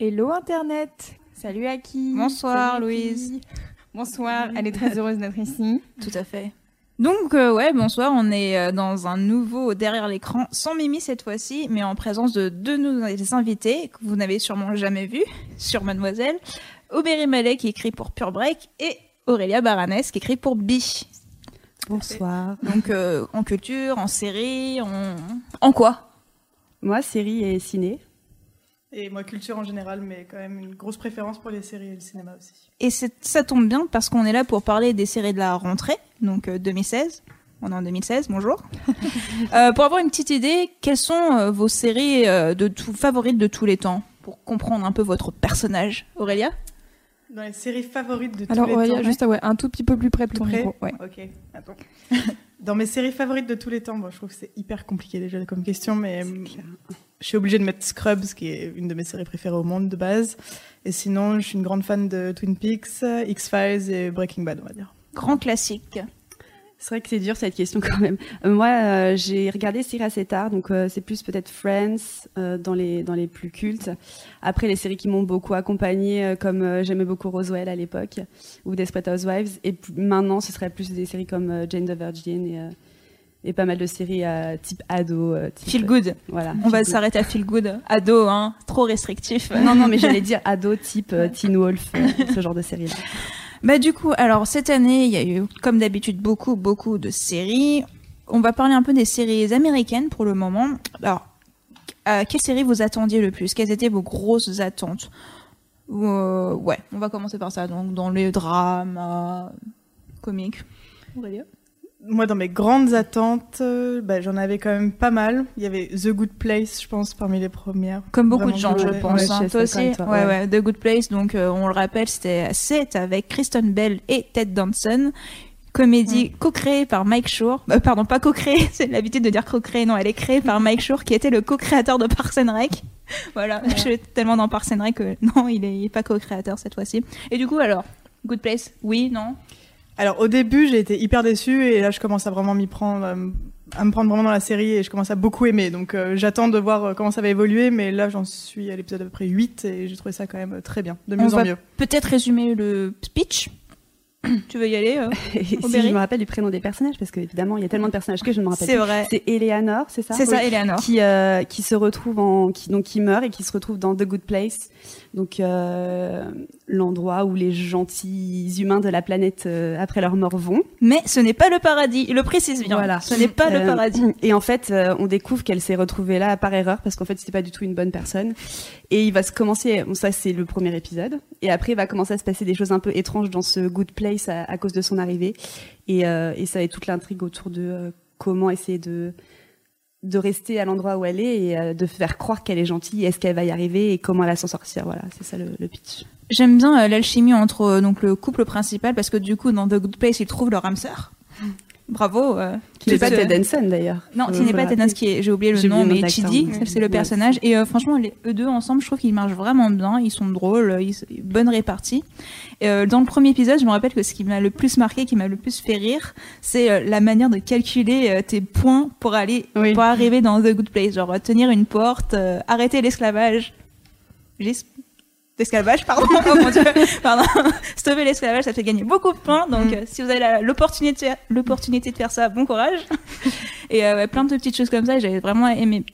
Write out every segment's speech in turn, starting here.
Hello Internet Salut Aki Bonsoir Salut, Louise Aki. Bonsoir, elle est très heureuse d'être ici. Tout à fait. Donc euh, ouais, bonsoir, on est euh, dans un nouveau derrière l'écran, sans Mimi cette fois-ci, mais en présence de deux de nos invités que vous n'avez sûrement jamais vus sur Mademoiselle, Aubéry Mallet qui écrit pour Pure Break et Aurélia Baranès qui écrit pour Bi. Bonsoir. Donc euh, en culture, en série, en... En quoi? Moi, série et ciné. Et moi, culture en général, mais quand même une grosse préférence pour les séries et le cinéma aussi. Et ça tombe bien parce qu'on est là pour parler des séries de la rentrée, donc euh, 2016. On est en 2016, bonjour. Euh, pour avoir une petite idée, quelles sont euh, vos séries euh, de tout, favorites de tous les temps? Pour comprendre un peu votre personnage. Aurélia? Dans les séries favorites de tous Alors les Aurélia, temps. juste ah ouais, un tout petit peu plus près de Plus ton près micro. Ouais. Ok, attends. Dans mes séries favorites de tous les temps, bon, je trouve que c'est hyper compliqué déjà comme question, mais euh, je suis obligée de mettre Scrubs, qui est une de mes séries préférées au monde de base. Et sinon, je suis une grande fan de Twin Peaks, X-Files et Breaking Bad, on va dire. Grand classique. C'est vrai que c'est dur cette question quand même. Euh, moi, euh, j'ai regardé séries assez tard, donc euh, c'est plus peut-être Friends dans les dans les plus cultes. Après, les séries qui m'ont beaucoup accompagnée, comme j'aimais beaucoup Roswell à l'époque ou Desperate Housewives. Et maintenant, ce serait plus des séries comme Jane the Virgin et et pas mal de séries euh, type ado, euh, type, Feel good. Voilà. On va Feel s'arrêter à Feel good. Ado, hein. Trop restrictif. Non, non, mais j'allais dire ado type Teen Wolf, ce genre de série. Bah du coup, alors cette année, il y a eu comme d'habitude beaucoup beaucoup de séries. On va parler un peu des séries américaines pour le moment. Alors, à quelle série vous attendiez le plus? Quelles étaient vos grosses attentes? Euh, Ouais, on va commencer par ça. Donc dans les drames, euh, comiques. Aurélia Moi, dans mes grandes attentes, euh, bah, j'en avais quand même pas mal. Il y avait The Good Place, je pense, parmi les premières. Comme beaucoup Vraiment, de gens, je pense. hein. Toi aussi ouais, ouais, The Good Place. Donc, euh, on le rappelle, c'était 7 avec Kristen Bell et Ted Danson. Comédie co-créée par Mike Shore. Euh, pardon, pas co-créée, c'est l'habitude de dire co-créée. Non, elle est créée par Mike Shore, qui était le co-créateur de Parks and Rec. Voilà, je suis tellement dans Parks and Rec que non, il est, il est pas co-créateur cette fois-ci. Et du coup, alors, Good Place, oui, non? Alors, au début, j'ai été hyper déçue et là, je commence à vraiment m'y prendre, à me- à me prendre vraiment dans la série et je commence à beaucoup aimer. Donc, euh, j'attends de voir euh, comment ça va évoluer, mais là, j'en suis à l'épisode à peu près 8 et j'ai trouvé ça quand même euh, très bien, de On mieux va en mieux. Peut-être résumer le speech. tu veux y aller euh si je me rappelle du prénom des personnages, parce qu'évidemment, il y a tellement de personnages que je ne me rappelle C'est plus. vrai. C'est Eleanor, c'est ça C'est ça. Eleanor. Qui, euh, qui se retrouve en, qui, donc, qui meurt et qui se retrouve dans The Good Place. Donc, euh, l'endroit où les gentils humains de la planète, euh, après leur mort, vont. Mais ce n'est pas le paradis. Il le précise bien. Voilà. Ce n'est pas le Euh, paradis. Et en fait, on découvre qu'elle s'est retrouvée là par erreur parce qu'en fait, c'était pas du tout une bonne personne. Et il va se commencer, bon, ça c'est le premier épisode. Et après, il va commencer à se passer des choses un peu étranges dans ce good place à, à cause de son arrivée. Et, et ça est toute l'intrigue autour de comment essayer de de rester à l'endroit où elle est et euh, de faire croire qu'elle est gentille. Est-ce qu'elle va y arriver et comment elle va s'en sortir Voilà, c'est ça le, le pitch. J'aime bien euh, l'alchimie entre euh, donc le couple principal parce que du coup dans The Good Place ils trouvent leur âme sœur. Bravo. euh, Qui n'est pas Ted Danson d'ailleurs. Non, qui n'est faut pas Ted Danson, qui est, j'ai oublié le nom, mais Chidi, c'est le personnage. Et euh, franchement, les, eux deux ensemble, je trouve qu'ils marchent vraiment bien. Ils sont drôles, ils, bonne répartie. Euh, dans le premier épisode, je me rappelle que ce qui m'a le plus marqué, qui m'a le plus fait rire, c'est euh, la manière de calculer tes points pour aller, Oui. pour arriver dans The Good Place. Genre tenir une porte, arrêter l'esclavage. J'es- L'esclavage, pardon, oh mon dieu, pardon. Stopper l'esclavage, ça fait gagner beaucoup de points. Donc, euh, si vous avez l'opportunité, l'opportunité de faire ça, bon courage. Et euh, ouais, plein de petites choses comme ça. J'avais vraiment aimé,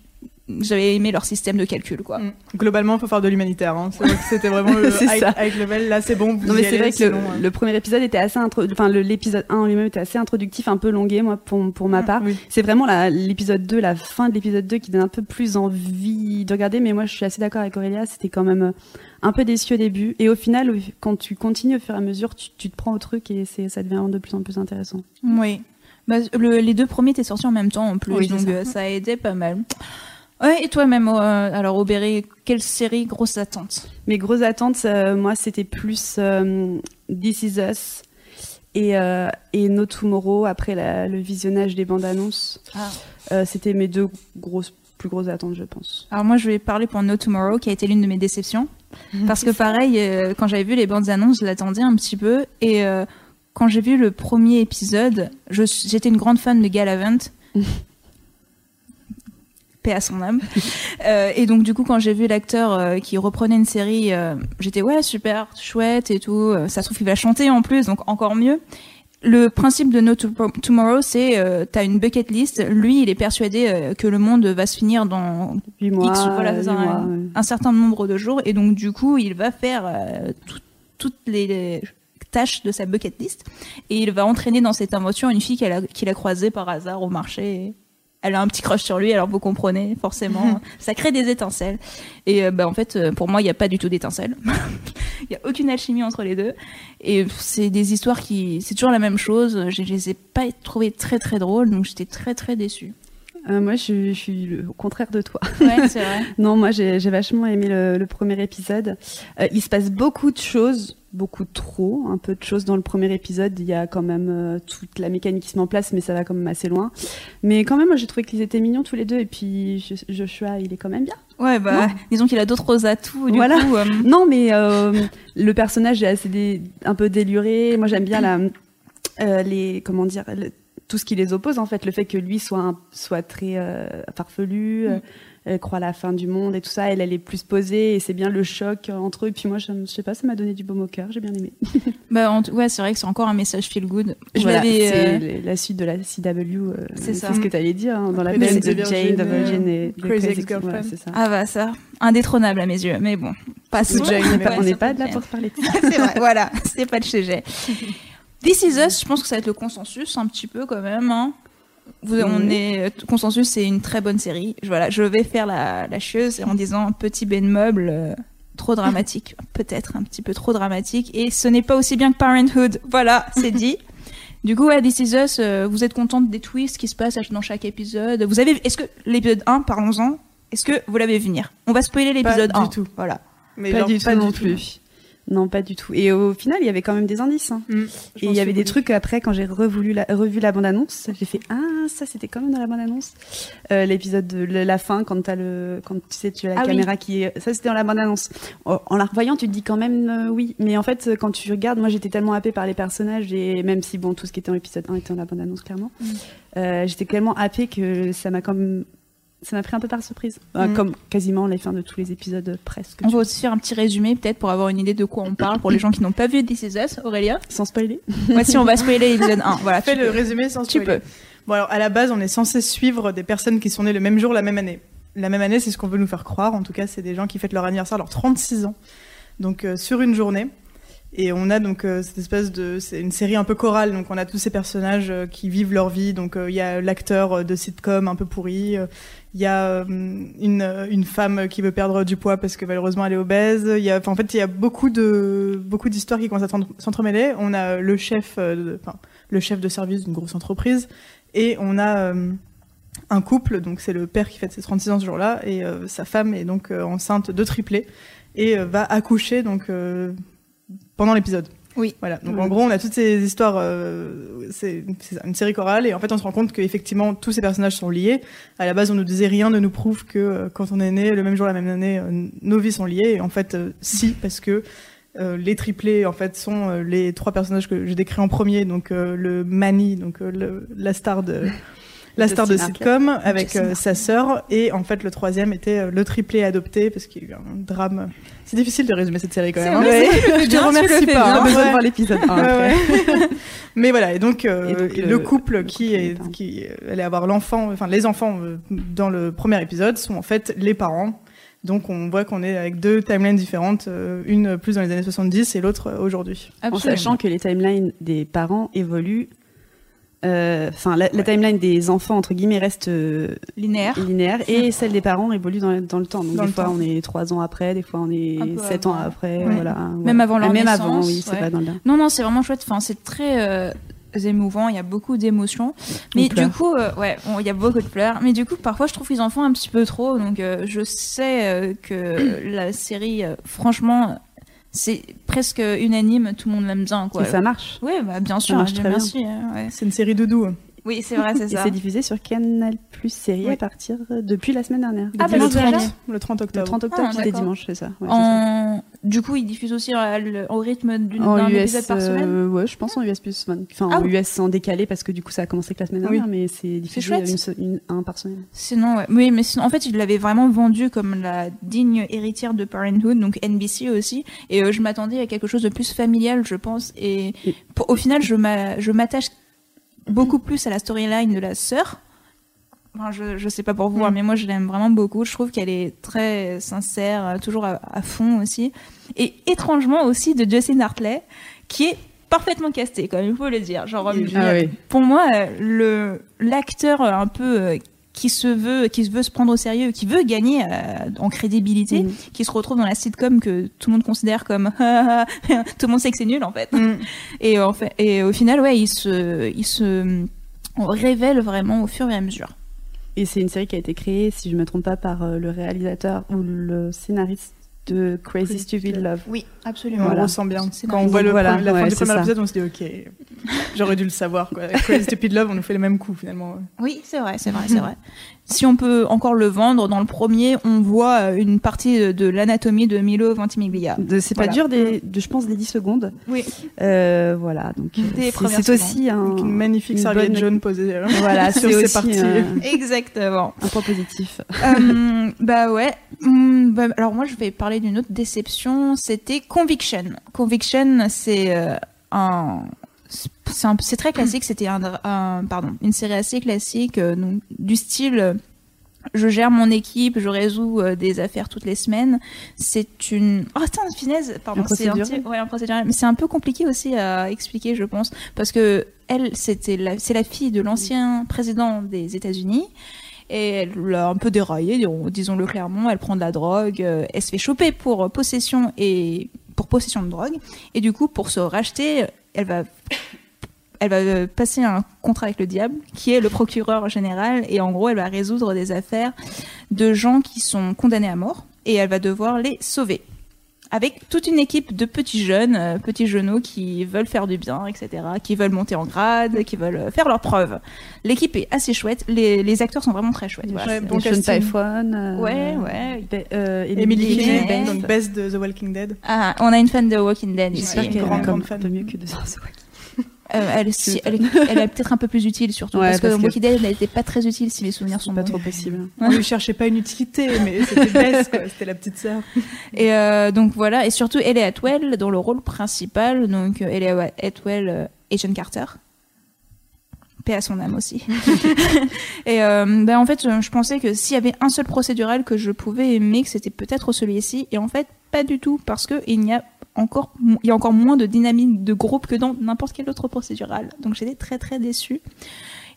j'avais aimé leur système de calcul, quoi. Mm. Globalement, il faut faire de l'humanitaire. Hein. C'était vraiment le C'est high, ça. high level. Là, c'est bon. vous Non mais c'est vrai que le, euh, le premier épisode était assez intro... enfin le- l'épisode 1 en lui-même était assez introductif, un peu longué moi pour pour ma part. oui. C'est vraiment l'épisode 2, la fin de l'épisode 2 qui donne un peu plus envie de regarder mais moi je suis assez d'accord avec Aurélia, c'était quand même euh, un peu déçu au début et au final quand tu continues au fur et à mesure, tu, tu te prends au truc et c'est ça devient de plus en plus intéressant. Oui. Bah, le- les deux premiers étaient sortis en même temps en plus, Oui, donc ça. euh, ça. a aidé pas mal. Ouais, et toi-même, euh, alors Aubéry, quelle série grosse attente? Mes grosses attentes, euh, moi, c'était plus euh, This Is Us et, et No Tomorrow après la- le visionnage des bandes annonces. Ah. C'était mes deux grosses, plus grosses attentes, je pense. Alors moi, je vais parler pour No Tomorrow, qui a été l'une de mes déceptions. Parce que pareil, quand j'avais vu les bandes annonces, je l'attendais un petit peu. Et quand j'ai vu le premier épisode, j'étais une grande fan de Galavant. Paix à son âme. Euh, et donc du coup, quand j'ai vu l'acteur euh, qui reprenait une série, euh, j'étais ouais super chouette et tout. Ça se trouve il va chanter en plus, donc encore mieux. Le principe de No To- Tomorrow, c'est euh, t'as une bucket list. Lui, il est persuadé que le monde va se finir dans Huit mois, X, voilà, un- mois, ouais. un certain nombre de jours et donc du coup il va faire tout- toutes les, les tâches de sa bucket list et il va entraîner dans cette invention une fille qu'elle a- qu'il a, croisée par hasard au marché. Elle a un petit crush sur lui, alors vous comprenez forcément, ça crée des étincelles. Et euh, bah, en fait, euh, pour moi, il n'y a pas du tout d'étincelles. Il n'y a aucune alchimie entre les deux. Et c'est des histoires qui, c'est toujours la même chose. Je, je les ai pas trouvées très très drôles, donc j'étais très très déçue. Euh, moi, je, je suis le- au contraire de toi. Ouais, c'est vrai. Non, moi, j'ai j'ai vachement aimé le, le premier épisode. Euh, il se passe beaucoup de choses, beaucoup trop, un peu de choses dans le premier épisode. Il y a quand même euh, toute la mécanique qui se met en place, mais ça va quand même assez loin. Mais quand même, moi, j'ai trouvé qu'ils étaient mignons tous les deux. Et puis, Jo- Joshua, il est quand même bien. Ouais, bah, disons qu'il a d'autres atouts. Du Voilà. coup, euh, Non, mais euh, le personnage est assez dé- un peu déluré. Moi, j'aime bien la, les, comment dire, le- tout ce qui les oppose en fait. Le fait que lui soit un- soit très farfelu, euh, elle croit à la fin du monde et tout ça. Elle, elle est plus posée et c'est bien le choc entre eux. Et puis moi, je, je sais pas, ça m'a donné du baume au cœur. J'ai bien aimé. bah, en ouais, c'est vrai que c'est encore un message feel good. Je Voilà, l'avais. c'est euh, la suite de la CW. euh, C'est ça. ce que tu allais dire hein, dans la Jane de Jane, the Virgin, euh, et Crazy Ex-Girlfriend. ça. Ah bah ça, indétrônable à mes yeux. Mais bon, passons. Jane, on n'est pas, Ouais, de là pour se parler de ça. c'est vrai, voilà, c'est pas le sujet. This Is Us, je pense que ça va être le consensus un petit peu quand même. hein. Vous, on est consensus, c'est une très bonne série. Je- Voilà, je vais faire la, la chieuse en disant petit Ben meuble euh, trop dramatique, peut-être un petit peu trop dramatique, et ce n'est pas aussi bien que Parenthood. Voilà, c'est dit. Du coup, à This Is Us, euh, vous êtes contente des twists qui se passent dans chaque épisode? Vous avez, est-ce que l'épisode 1, parlons-en, est-ce que vous l'avez vu venir? On va spoiler Pas l'épisode du 1. tout. Voilà. Mais pas genre, du tout non plus. Non, pas du tout. Et au final, il y avait quand même des indices. hein. Mm. Et il y avait des trucs après, quand j'ai revu la, revu la bande-annonce, j'ai fait Ah, ça c'était quand même dans la bande-annonce. Euh, L'épisode de la fin, quand, as le, quand tu sais, tu as la Ah oui. caméra qui est. Ça c'était dans la bande-annonce. En, en la revoyant, tu te dis quand même euh, oui. Mais en fait, quand tu regardes, moi j'étais tellement happée par les personnages, et même si bon, tout ce qui était en épisode 1 était dans la bande-annonce, clairement, Mm. euh, j'étais tellement happée que ça m'a comme. Ça m'a pris un peu par surprise. Euh, Mm. Comme quasiment les fins de tous les épisodes presque. On va aussi faire un petit résumé peut-être pour avoir une idée de quoi on parle pour les gens qui n'ont pas vu This Is Us, Aurélia. Sans spoiler. Voici, on va spoiler l'épisode 1. Voilà, Fais tu le peux. résumé sans Tu spoiler. peux. Bon alors à la base on est censé suivre des personnes qui sont nées le même jour la même année. La même année c'est ce qu'on veut nous faire croire. En tout cas c'est des gens qui fêtent leur anniversaire leurs 36 ans. Donc euh, sur une journée. Et on a donc euh, cette espèce de c'est une série un peu chorale donc on a tous ces personnages euh, qui vivent leur vie donc il y a l'acteur de sitcom un peu pourri il y a une, une femme qui veut perdre du poids parce que malheureusement elle est obèse y a en fait il y a beaucoup de beaucoup d'histoires qui commencent à s'entre- s'entremêler on a le chef le chef de service d'une grosse entreprise et on a euh, un couple, donc c'est le père qui fête ses 36 ans ce jour-là, et euh, sa femme est donc euh, enceinte de triplés et va accoucher donc pendant l'épisode. Oui. Voilà. Donc en gros, on a toutes ces histoires. euh, c'est une série chorale et en fait, on se rend compte qu'effectivement tous ces personnages sont liés. À la base, on nous disait rien ne nous prouve que euh, quand on est né le même jour, la même année, euh, nos vies sont liées. Et en fait, si, parce que euh, les triplés en fait sont euh, les trois personnages que j'ai décrits en premier. Donc euh, le Manny, donc euh, le- la star de la star de sitcom avec euh, sa sœur et en fait le troisième était euh, le triplé adopté parce qu'il y a eu un drame. C'est difficile de résumer cette série quand même. hein. fais Je te remercie pas. hein. Ouais. de voir l'épisode 1 Ouais, après. ouais. Mais voilà, et donc, euh, Et donc, le, le- couple qui est qui allait avoir l'enfant, enfin les enfants dans le premier épisode sont en fait les parents. Donc on voit qu'on est avec deux timelines différentes, euh, une plus dans les années 70 et l'autre euh, aujourd'hui. En sachant que les timelines des parents évoluent. euh, Enfin, la, la timeline des enfants, entre guillemets, reste euh, linéaire. linéaire et celle des parents évolue dans, dans le temps. Donc, Dans des fois, temps. on est trois ans après, des fois, on est Un peu sept ans avant. après. Ouais. Voilà, Même avant leur Ah, Même naissance, avant, oui, c'est ouais. pas dans le Non, non, c'est vraiment chouette. Enfin, c'est très. euh, émouvant, il y a beaucoup d'émotions. Mais du coup, euh, ouais, bon, il y a beaucoup de pleurs. Mais du coup, parfois, je trouve qu'ils en font un petit peu trop. Donc, euh, je sais euh, que la série, euh, franchement, c'est presque unanime. Tout le monde l'aime bien, quoi. Et ça marche. Oui, bah, bien sûr. marche Dieu très bien. merci, hein, ouais. C'est une série doudou. Oui, c'est vrai, c'est ça. c'est diffusé sur Canal Plus série Oui. à partir euh, depuis la semaine dernière. Ah, bah, le, déjà 30, le 30 Le octobre. 30 octobre, Ah, c'était dimanche, c'est ça. Ouais, En... Du coup, ils diffusent aussi euh, le- au rythme d'une- d'un épisode par semaine. euh, ouais, je pense en US plus, enfin Ah en oui. US en décalé parce que du coup ça a commencé que la semaine Oui. dernière, mais c'est diffusé chouette. une, une- un par semaine. Sinon, ouais. Oui, mais sinon, en fait, ils l'avaient vraiment vendu comme la digne héritière de Parenthood, donc NBC aussi. Et euh, je m'attendais à quelque chose de plus familial, je pense. Et Et- pour- au final, je m'attache beaucoup plus à la storyline de la sœur. Enfin, je, je sais pas pour vous, Mm. hein, mais moi, je l'aime vraiment beaucoup. Je trouve qu'elle est très sincère, euh, toujours à, à fond aussi. Et étrangement aussi de Justin Hartley, qui est parfaitement casté, comme il faut le dire. Genre, est euh, pour moi, euh, le l'acteur euh, un peu euh, qui se veut, qui se veut se prendre au sérieux, qui veut gagner euh, en crédibilité, Mhm. qui se retrouve dans la sitcom que tout le monde considère comme tout le monde sait que c'est nul en fait. Mm. Et en fait, et au final, ouais, il se, il se révèle vraiment au fur et à mesure. Et c'est une série qui a été créée, si je me trompe pas, par euh, le réalisateur ou le scénariste de Crazy Crazy Stupid Love. Oui, On absolument. le ressent bien. Quand on voit le Voilà, premier- la fin ouais, du premier ça. épisode, on se dit ok, j'aurais dû le savoir. Quoi. Crazy Stupid Love, on nous fait le même coup finalement. Oui, c'est vrai, c'est vrai, c'est vrai. Si on peut encore le vendre, dans le premier, on voit euh, une partie de, de l'anatomie de Milo Ventimiglia. C'est pas Voilà. dur, des, de, je pense, des 10 secondes. Oui. Euh, voilà, donc c'est- aussi un, une magnifique une serviette bonne- jaune posée Voilà, sur c'est aussi parties. euh, Exactement. un point positif. Euh, bah ouais. Hum, bah, alors moi je vais parler d'une autre déception. C'était Conviction. Conviction, c'est euh, un c'est c'est très classique. C'était un, un- pardon une série assez classique euh, donc, du style. euh, je gère mon équipe, je résous euh, des affaires toutes les semaines. C'est une. Oh, attends, finesse, pardon. Un C'est un, petit- ouais, un. Mais c'est un peu compliqué aussi à expliquer, je pense. Parce que elle, c'était la... c'est la fille de l'ancien président des États-Unis. Et elle a un peu déraillé, disons- disons-le clairement. Elle prend de la drogue. elle se fait choper pour possession et pour possession de drogue. Et du coup, pour se racheter, elle va elle va euh, passer un contrat avec le diable, qui est le procureur général, et en gros, elle va résoudre des affaires de gens qui sont condamnés à mort, et elle va devoir les sauver. Avec toute une équipe de petits jeunes, euh, petits genoux qui veulent faire du bien, etc., qui veulent monter en grade, qui veulent euh, faire leurs preuves. L'équipe est assez chouette, les, les acteurs sont vraiment très chouettes. voilà. Ouais, bon Sean. Typhon. euh, Ouais, ouais. Be- euh, Emily Kinney, Beth. donc Bess de The Walking Dead. Ah, on a une fan de Walking Dead ici. J'espère une qu'elle grande, est grande comme fan. un peu mieux que de Star Wars. Euh, elle, si- elle, est- elle est peut-être un peu plus utile surtout Ouais, parce que parce que- Walking Dead elle n'était pas très utile si mes souvenirs sont pas bons. trop possible. On lui cherchait pas une utilité, mais c'était Bess. C'était la petite sœur. Et euh, donc voilà, et surtout Ellie Atwell dans le rôle principal, donc euh, Ellie Atwell, euh, Agent Carter. Paix à son âme aussi. et euh, ben en fait, euh, je pensais que s'il y avait un seul procédural que je pouvais aimer, que c'était peut-être celui-ci, et en fait pas du tout, parce que il y a encore, il y a encore moins de dynamique de groupe que dans n'importe quel autre procédural. Donc j'étais très très déçue.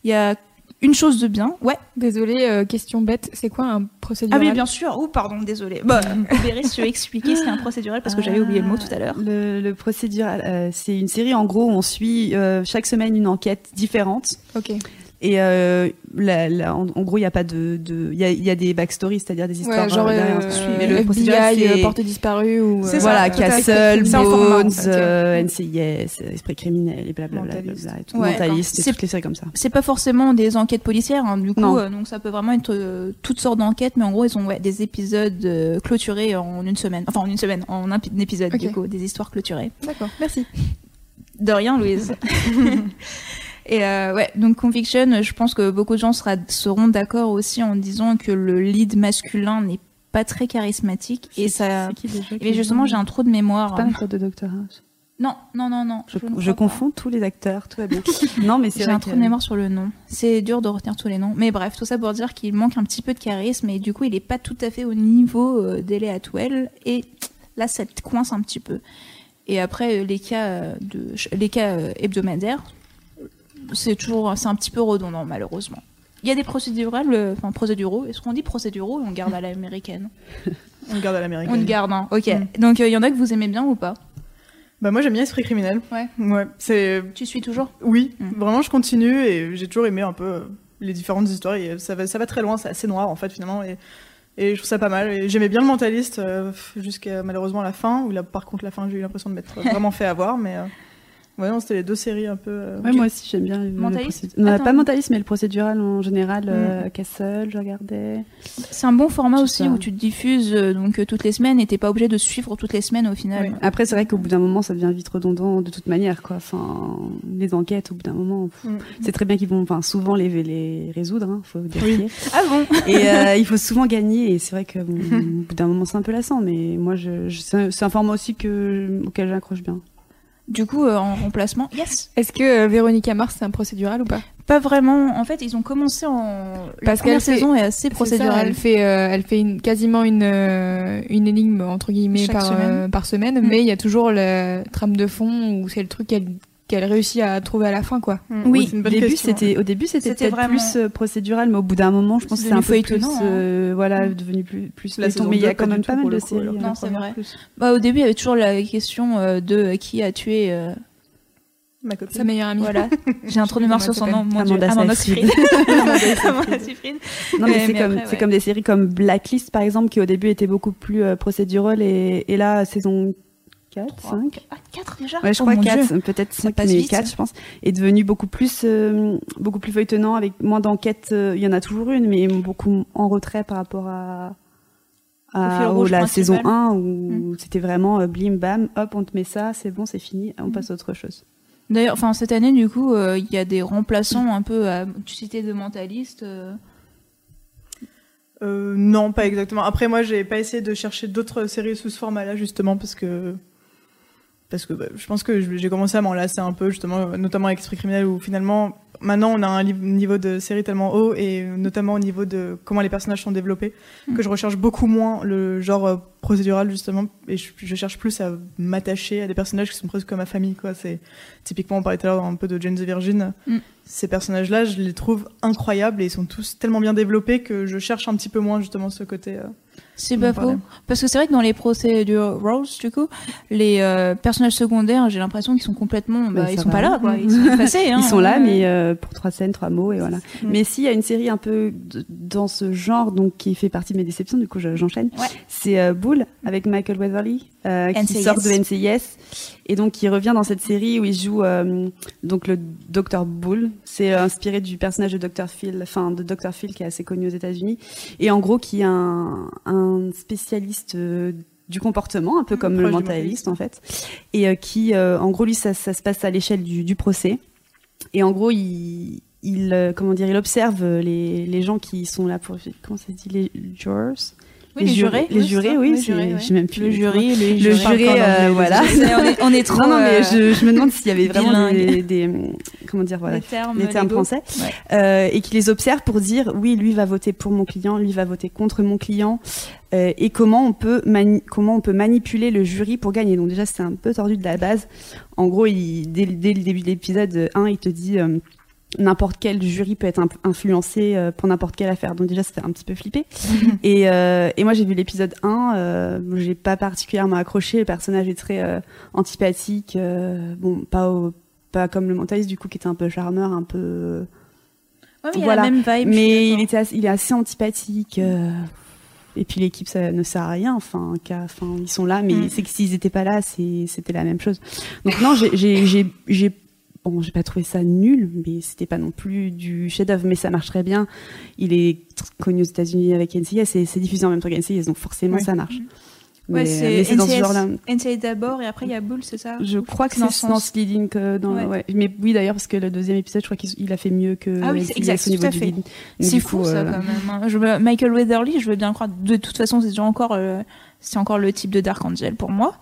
Il y a une chose de bien, ouais. Désolée, euh, question bête, c'est quoi un Ah procédural oui, bien sûr. Oh, pardon, désolé. Bah, Béris, tu veux expliquer ce qu'est un procédural parce que j'avais oublié le mot tout à l'heure. Le, le procédural, euh, c'est une série en gros où on suit euh, chaque semaine une enquête différente. Ok. Et euh, la- la- en, en gros, il n'y a pas de. de- Il y, a, y des backstories, c'est-à-dire des histoires. Ouais, genre euh, derrière, euh, on suit. Mais le FBI, euh, porte disparue ou. C'est euh, ça, voilà. Castle, Bones, fait. euh, NCIS, Esprit criminel et blablabla. Mentaliste. blablabla, et tout. Ouais, Mentaliste, et c'est- toutes les séries comme ça. C'est pas forcément des enquêtes policières, hein, du coup, Non. euh, donc ça peut vraiment être euh, toutes sortes d'enquêtes, mais en gros, ils ont ouais, des épisodes euh, clôturés en une semaine. Enfin, en une semaine, en un pi- un épisode, du coup, des histoires clôturées. D'accord, merci. De rien, Louise. Et euh, ouais, donc Conviction, je pense que beaucoup de gens sera- seront d'accord aussi en disant que le lead masculin n'est pas très charismatique et ça. Qui déjà Et justement, j'ai un trou de mémoire. Pas l'acteur de Doctor House. Non, non, non, non. Je, confonds tous les acteurs, tout va bien. non, mais c'est J'ai un trou de mémoire sur le nom. C'est dur de retenir tous les noms. Mais bref, tout ça pour dire qu'il manque un petit peu de charisme et du coup, il est pas tout à fait au niveau euh, d'Ellie Atwell. Et là, ça te coince un petit peu. Et après, euh, les cas, de, les cas euh, hebdomadaires, c'est toujours, c'est un petit peu redondant, malheureusement. Il y a des procédurales, euh, enfin procéduraux. Est-ce qu'on dit procéduraux on garde à l'américaine On garde à l'américaine. On garde, hein. Ok. Mm. Donc, euh, il y en a que vous aimez bien ou pas? Bah moi j'aime bien Esprit criminel. Ouais. Ouais, c'est Tu suis toujours? Oui, Mm. vraiment je continue et j'ai toujours aimé un peu euh, les différentes histoires et ça va ça va très loin, c'est assez noir en fait finalement et et je trouve ça pas mal j'aimais bien le mentaliste euh, jusqu'à malheureusement la fin où là par contre la fin j'ai eu l'impression de m'être vraiment fait avoir mais euh, ouais non, c'était les deux séries un peu euh, Ouais, moi aussi, j'aime bien le, le Mentaliste procédu- Non, pas mentaliste, mais le procédural en général. Mm. euh, Castle, je regardais. C'est un bon format Tout aussi ça. où tu te diffuses euh, donc euh, toutes les semaines et t'es pas obligé de suivre toutes les semaines au final. Oui. Après, c'est vrai qu'au bout d'un moment, ça devient vite redondant de toute manière, quoi. Enfin, les enquêtes, au bout d'un moment, Mm. c'est très bien qu'ils vont, enfin, souvent les, les résoudre, hein, faut dire Oui. Ah bon? Et euh, il faut souvent gagner, et c'est vrai que bon, au bout d'un moment, c'est un peu lassant, mais moi, je, je- c'est un- c'est un format aussi que, auquel j'accroche bien. Du coup, euh, en remplacement, yes. Est-ce que euh, Véronica Mars c'est un procédural ou pas? Pas vraiment. En fait, ils ont commencé en. Parce la première fait- saison est assez ça, procédurale. elle fait, euh, elle fait une, quasiment une, euh, une énigme entre guillemets Chaque par semaine. euh, par semaine, Mm. mais il y a toujours la trame de fond où c'est le truc qu'elle qu'elle réussit à trouver à la fin quoi. Mm. Oui, une bonne début, question. c'était, au début, c'était C'était peut-être vraiment- plus euh, procédural, mais au bout d'un moment, je pense que C'est un peu plus, feuilletonnant, euh, voilà, Mm. devenu plus, plus La mais il y a quand même pas mal de séries. hein. Non, c'est vrai. Bah, au début, il y avait toujours la question euh, de qui a tué. euh, Ma copine. Sa meilleure amie. Voilà. J'ai un trou de sur son nom. Mon. Amanda Seyfried. Non, mais, c'est comme, ouais. des séries comme Blacklist, par exemple, qui au début était beaucoup plus euh, procédural et, et là, saison 4, Trois, 5. Ah, 4 déjà Ouais, je Oh crois mon 4, Dieu. peut-être Ça 5, passe mais vite. 4, je pense, est devenu beaucoup plus, euh, beaucoup plus feuilletonnant avec moins d'enquêtes. euh, Il y en a toujours une, mais beaucoup en retrait par rapport à, au- la saison 1 où c'était vraiment euh, blim bam, hop, on te met ça, c'est bon, c'est fini, on passe à autre chose. D'ailleurs, enfin cette année, du coup, euh, il y a des remplaçants un peu. À... Tu citais de mentalistes. euh, Euh, non, pas exactement. Après, moi, j'ai pas essayé de chercher d'autres séries sous ce format-là, justement, parce que. Parce que bah, je pense que j'ai commencé à m'en lasser un peu, justement, notamment avec Esprit criminel, où finalement, maintenant, on a un niveau de série tellement haut, et notamment au niveau de comment les personnages sont développés, Mm. que je recherche beaucoup moins le genre euh, procédural, justement, et je, je cherche plus à m'attacher à des personnages qui sont presque comme ma famille, quoi. C'est typiquement, on parlait tout à l'heure un peu de Jane the Virgin. Mm. Ces personnages-là, je les trouve incroyables et ils sont tous tellement bien développés que je cherche un petit peu moins, justement, ce côté. euh, C'est pas faux. Parce que c'est vrai que dans les procédures Rose, du coup, les euh, personnages secondaires, j'ai l'impression qu'ils sont complètement. Bah, ils sont va. pas là, quoi. Ils sont effacés. Hein, Ils sont là, mais euh, pour trois scènes, trois mots, et voilà. Mm. Mais s'il y a une série un peu dans ce genre, donc qui fait partie de mes déceptions, du coup je- j'enchaîne, Ouais. c'est euh, Bull avec Michael Weatherly, euh, qui NCIS. sort de NCIS, et donc qui revient dans cette série où il joue donc le Dr Bull. C'est inspiré du personnage de Dr Phil, enfin de Dr Phil qui est assez connu aux États-Unis, et en gros qui est un, un spécialiste. euh, du comportement, un peu comme proche le mentaliste en fait, et euh, qui, euh, en gros, lui, ça, ça se passe à l'échelle du, du procès. Et en gros, il, il comment dire, il observe les, les gens qui sont là pour comment ça se dit les jurors, Oui, les jurés. les jurés, oui, ouais. j'ai même plus Le jury, les le Parle pas euh, voilà. on, est, on est trop. non, non, mais euh, je, je me demande s'il y avait vraiment des, des, comment dire, voilà, les termes, les termes français, Ouais. euh, et qui les observe pour dire oui, lui va voter pour mon client, lui va voter contre mon client, euh, et comment on peut comment on peut manipuler le jury pour gagner. Donc déjà c'est un peu tordu de la base. En gros, il, dès, dès le début de l'épisode 1, il te dit euh, n'importe quel jury peut être influencé euh, pour n'importe quelle affaire. Donc déjà, ça fait un petit peu flipper. et, euh, et moi, j'ai vu l'épisode 1, euh, j'ai pas particulièrement accroché. Le personnage est très euh, antipathique. bon, pas au- pas comme le mentaliste du coup qui était un peu charmeur, un peu. Ouais, mais il y a Voilà. la même vibe. Mais il était, assez- il est assez antipathique. et puis l'équipe, ça ne sert à rien. Enfin, ils sont là, mais Mm. c'est que s'ils étaient pas là, c'était la même chose. Donc non, j'ai- bon, j'ai pas trouvé ça nul, mais c'était pas non plus du chef-d'œuvre, mais ça marche très bien. Il est connu aux États-Unis avec NCIS et c'est diffusé en même temps qu'NCIS, donc forcément Oui. ça marche. Ouais, c'est NCIS genre-là. NCIS d'abord et après il y a Bull, c'est ça? Je crois que C'est dans ce dans leading que dans Ouais. ouais. Mais oui d'ailleurs parce que le deuxième épisode, je crois qu'il il a fait mieux que Ah oui, c'est exact, tout à fait. C'est fou coup, ça euh, quand même. hein. Je veux- Michael Weatherly, je veux bien croire. De toute façon, c'est encore, euh, c'est encore le type de Dark Angel pour moi.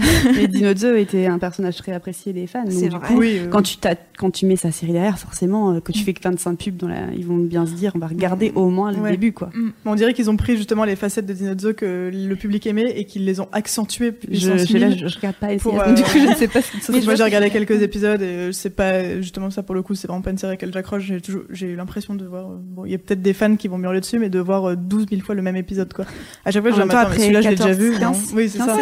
Et Dino 2 était un personnage très apprécié des fans. C'est vrai. coup, Oui, euh, quand tu, t'as- quand tu mets sa série derrière, forcément, euh, que tu fais que 25 pubs, dans la, ils vont bien se dire, on va regarder au moins le Ouais. début, quoi. on dirait qu'ils ont pris justement les facettes de Dinozzo que le public aimait et qu'ils les ont accentuées Je, je, là, je, je regarde pas Pour, donc euh, du coup, je ne sais pas moi j'ai regardé quelques épisodes et c'est pas justement ça pour le coup c'est vraiment pas une série à laquelle j'accroche j'ai eu l'impression de voir euh, bon il y a peut-être des fans qui vont me hurler dessus mais de voir euh, 12 000 fois le même épisode quoi à chaque fois je dis attends mais après celui-là je l'ai déjà 14, vu non? 15, oui c'est 15 ça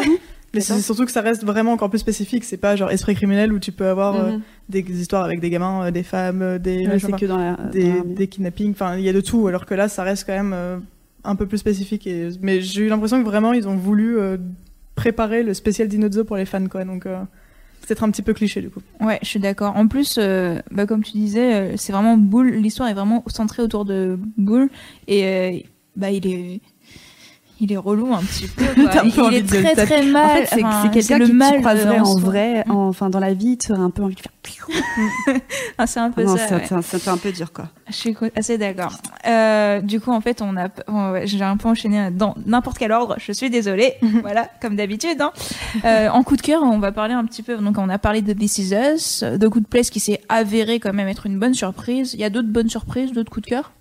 Mais c'est surtout que ça reste vraiment encore plus spécifique. C'est pas genre esprit criminel où tu peux avoir euh, Mhm. des histoires avec des gamins, euh, des femmes, euh, des, Ouais, je sais c'est pas, que dans la. des, dans l'armée. des kidnappings. Enfin, il y a de tout. Alors que là, ça reste quand même euh, un peu plus spécifique. Et... Mais j'ai eu l'impression que vraiment, ils ont voulu euh, préparer le spécial Dinozo pour les fans, quoi. Donc, euh, c'est peut-être un petit peu cliché, du coup. Ouais, je suis d'accord. En plus, euh, bah, comme tu disais, c'est vraiment Bull. L'histoire est vraiment centrée autour de Bull et euh, bah il est. Il est relou un petit peu. Quoi. Il envie est très très mal. En fait, c'est Enfin, quelqu'un qui mal tu croiserais en en vrai, en- enfin dans la vie, tu aurais un peu envie de faire. Ah, c'est un peu Non, ça. c'est ouais. un- peu dur quoi. Je suis assez d'accord. Euh, du coup, en fait, on a, j'ai un peu enchaîné dans n'importe quel ordre. Je suis désolée. voilà, comme d'habitude. Hein. Euh, en coup de cœur, on va parler un petit peu. Donc, on a parlé de This Is Us, de Good Place qui s'est avéré quand même être une bonne surprise. Il y a d'autres bonnes surprises, d'autres coups de cœur?